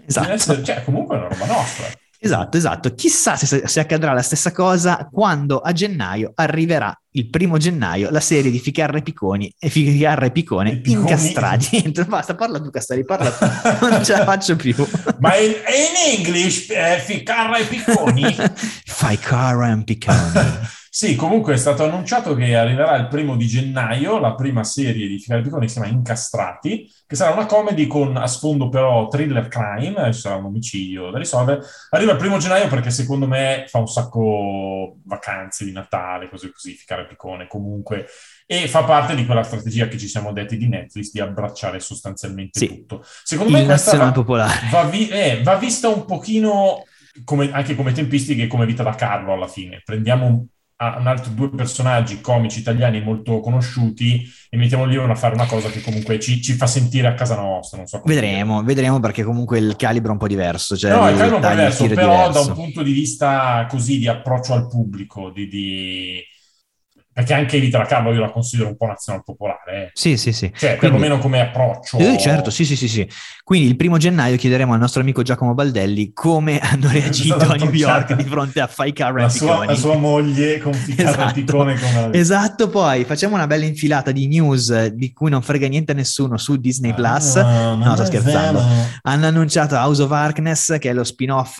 Speaker 2: Esatto.
Speaker 3: essere- cioè, comunque è una roba nostra.
Speaker 2: Esatto, esatto. Chissà se, se accadrà la stessa cosa quando a gennaio arriverà il primo gennaio la serie di Ficarra e Picconi e Ficarra e Piccone
Speaker 3: I Picconi.
Speaker 2: incastrati. Basta, parla tu Castelli, parla tu. Non ce la faccio più.
Speaker 3: Ma in, in English, eh, Ficarra e Picconi?
Speaker 2: Ficarra e Picconi.
Speaker 3: Sì, comunque è stato annunciato che arriverà il primo di gennaio la prima serie di Ficarra e Picconi che si chiama Incastrati, che sarà una comedy con a sfondo però thriller crime, ci sarà un omicidio da risolvere. Arriva il primo gennaio perché secondo me fa un sacco vacanze di Natale, cose così, Ficarra e Piccone comunque. E fa parte di quella strategia che ci siamo detti di Netflix di abbracciare sostanzialmente
Speaker 2: Sì.
Speaker 3: tutto. Secondo me
Speaker 2: Il
Speaker 3: questa
Speaker 2: nazionale
Speaker 3: va,
Speaker 2: popolare.
Speaker 3: va vi- eh, va vista un pochino come- anche come tempistiche e come vita da Carlo alla fine. Prendiamo un, a- un altro due personaggi comici italiani molto conosciuti e mettiamo lì a fare una cosa che comunque ci, ci fa sentire a casa nostra. So
Speaker 2: Vedremo, vedremo perché comunque il calibro è un po' diverso. Cioè.
Speaker 3: No,
Speaker 2: il
Speaker 3: caso è un po' diverso, però da
Speaker 2: diverso.
Speaker 3: un punto di vista così di approccio al pubblico, di, di- perché anche Vita da Carlo io la considero un po' nazionale popolare, eh.
Speaker 2: Sì, sì, sì.
Speaker 3: cioè
Speaker 2: Quindi-
Speaker 3: perlomeno come approccio.
Speaker 2: Eh, certo, sì, sì, sì, sì. Quindi il primo gennaio chiederemo al nostro amico Giacomo Baldelli come hanno reagito a New York di fronte a Fai Carra
Speaker 3: la sua, la sua moglie con Ficarra
Speaker 2: Esatto.
Speaker 3: e Piccone come la
Speaker 2: Esatto, poi facciamo una bella infilata di news di cui non frega niente a nessuno su Disney Plus.
Speaker 3: Ah,
Speaker 2: No, sto scherzando. Hanno annunciato House of Harkness, che è lo spin-off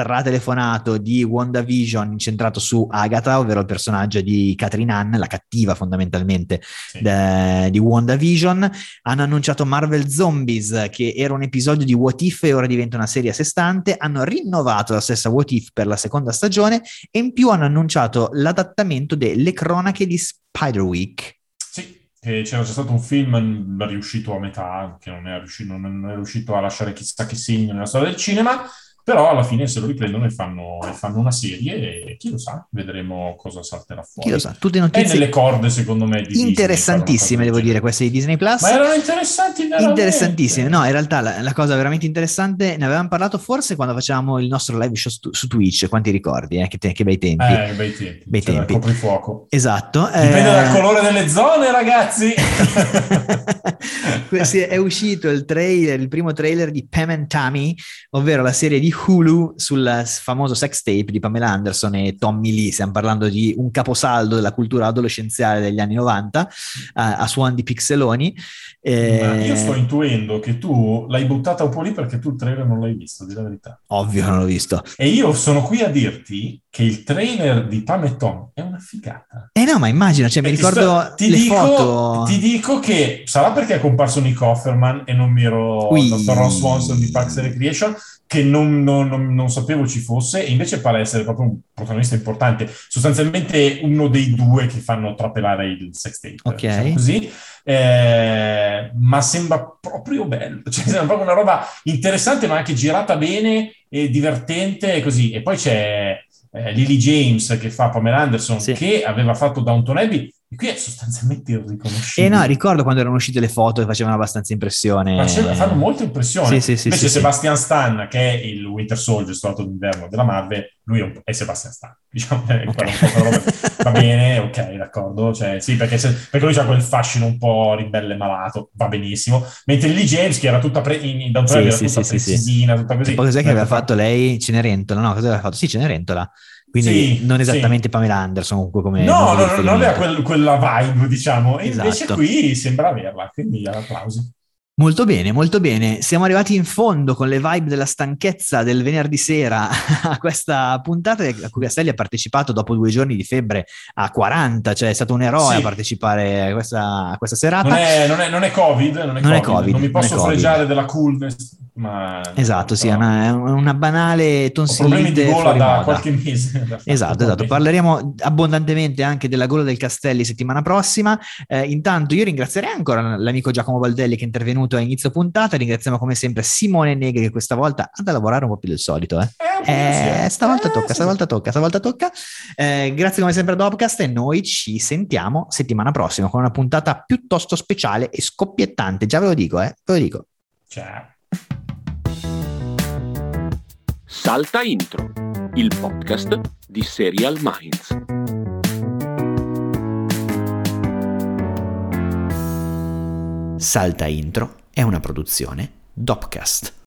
Speaker 2: stratelefonato di WandaVision incentrato su Agatha, ovvero il personaggio di Catherine Ann, la cattiva fondamentalmente
Speaker 3: Sì.
Speaker 2: de- di WandaVision. Hanno annunciato Marvel Zombies, che era un episodio di What If e ora diventa una serie a sé stante. Hanno rinnovato la stessa What If per la seconda stagione e in più hanno annunciato l'adattamento delle cronache di Spider-Week.
Speaker 3: Sì, c'era già stato un film riuscito a metà, che non è riuscito, non è riuscito a lasciare chissà che segno nella storia del cinema, però alla fine se lo riprendono e fanno, e fanno una serie e chi lo sa, vedremo cosa salterà fuori.
Speaker 2: Chi lo sa, tutte notizie
Speaker 3: nelle corde secondo me di Disney
Speaker 2: interessantissime,
Speaker 3: fare
Speaker 2: devo dire, queste di Disney Plus.
Speaker 3: Ma erano interessanti veramente.
Speaker 2: Interessantissime, no, in realtà la, la cosa veramente interessante, ne avevamo parlato forse quando facevamo il nostro live show su, su Twitch, quanti ricordi, eh? che, te- che bei tempi.
Speaker 3: Eh, bei tempi.
Speaker 2: Bei
Speaker 3: C'era
Speaker 2: tempi.
Speaker 3: coprifuoco.
Speaker 2: Esatto.
Speaker 3: Dipende
Speaker 2: eh,
Speaker 3: dal colore delle zone, ragazzi.
Speaker 2: È uscito il trailer, il primo trailer di Pam and Tammy, ovvero la serie di Hulu sul famoso sex tape di Pamela Anderson e Tommy Lee. Stiamo parlando di un caposaldo della cultura adolescenziale degli anni 90 a, a suon di pixeloni. Eh,
Speaker 3: io sto intuendo che tu l'hai buttata un po' lì perché tu il trailer non l'hai visto, di la verità.
Speaker 2: Ovvio, non l'ho visto.
Speaker 3: E io sono qui a dirti che il trailer di Pam e Tom è una figata.
Speaker 2: Eh no, ma immagina, cioè, mi
Speaker 3: E ti
Speaker 2: ricordo
Speaker 3: sto- ti dico,
Speaker 2: foto.
Speaker 3: Ti dico che sarà perché è comparso Nick Offerman e non mi ero. Dr. Ron Swanson di Parks and Recreation, che non, non- non- non sapevo ci fosse, e invece pare essere proprio un protagonista importante, sostanzialmente uno dei due che fanno trapelare il sex tape,
Speaker 2: Ok.
Speaker 3: diciamo così. Eh, ma sembra proprio bello, cioè sembra proprio una roba interessante, ma anche girata bene e divertente e così. E poi c'è eh, Lily James che fa Pamela Anderson,
Speaker 2: Sì.
Speaker 3: che aveva fatto Downton Abbey, e qui è sostanzialmente irriconoscibile.
Speaker 2: E no, ricordo quando erano uscite le foto e facevano abbastanza impressione.
Speaker 3: Faceva- fanno molta impressione.
Speaker 2: Sì, sì, sì,
Speaker 3: Invece
Speaker 2: sì.
Speaker 3: Sebastian Stan, che è il Winter Soldier, stato d'inverno della Marvel, lui è, un Sebastian Stan. Diciamo, è
Speaker 2: Ok.
Speaker 3: quella un po' quella roba- Va bene, ok, d'accordo. Cioè, sì, perché, se- perché lui ha quel fascino un po' ribelle malato, va benissimo. Mentre Lily James, che era tutta pre- in, in Downton
Speaker 2: Sì,
Speaker 3: era
Speaker 2: sì,
Speaker 3: tutta
Speaker 2: sì,
Speaker 3: precisina, tutta così.
Speaker 2: Che poi cos'è che aveva fatto lei? Cenerentola? No, cosa aveva fatto? Sì, Cenerentola. Quindi
Speaker 3: Sì,
Speaker 2: non
Speaker 3: sì.
Speaker 2: esattamente Pamela Anderson, comunque come...
Speaker 3: No, no, no, non aveva quel- quella vibe, diciamo. E invece
Speaker 2: Esatto.
Speaker 3: qui sembra averla, quindi applausi.
Speaker 2: Molto bene, molto bene. Siamo arrivati in fondo con le vibe della stanchezza del venerdì sera a questa puntata a cui Castelli ha partecipato dopo due giorni di febbre a 40, cioè è stato un eroe
Speaker 3: Sì.
Speaker 2: a partecipare a questa, a questa serata.
Speaker 3: Non è, non, è, non è Covid, non è
Speaker 2: Non è
Speaker 3: COVID,
Speaker 2: Covid,
Speaker 3: non mi posso
Speaker 2: Covid.
Speaker 3: fregiare della coolness, ma...
Speaker 2: Esatto, sì, è una, una banale
Speaker 3: Ho problemi
Speaker 2: tonsillite
Speaker 3: gola
Speaker 2: fuori
Speaker 3: da qualche mese.
Speaker 2: Esatto, esatto. Parleremo abbondantemente anche della gola del Castelli settimana prossima. Eh, intanto io ringrazierei ancora l'amico Giacomo Baldelli che è intervenuto a inizio puntata. Ringraziamo come sempre Simone Negri che questa volta ha da lavorare un po' più del solito. Eh. Eh, stavolta tocca, stavolta tocca, stavolta tocca. Eh, grazie come sempre a Dopcast e noi ci sentiamo settimana prossima con una puntata piuttosto speciale e scoppiettante. Già ve lo dico, eh, ve lo dico.
Speaker 3: Ciao.
Speaker 1: Salta Intro, il podcast di Serial Minds.
Speaker 2: Salta Intro è una produzione Dopcast.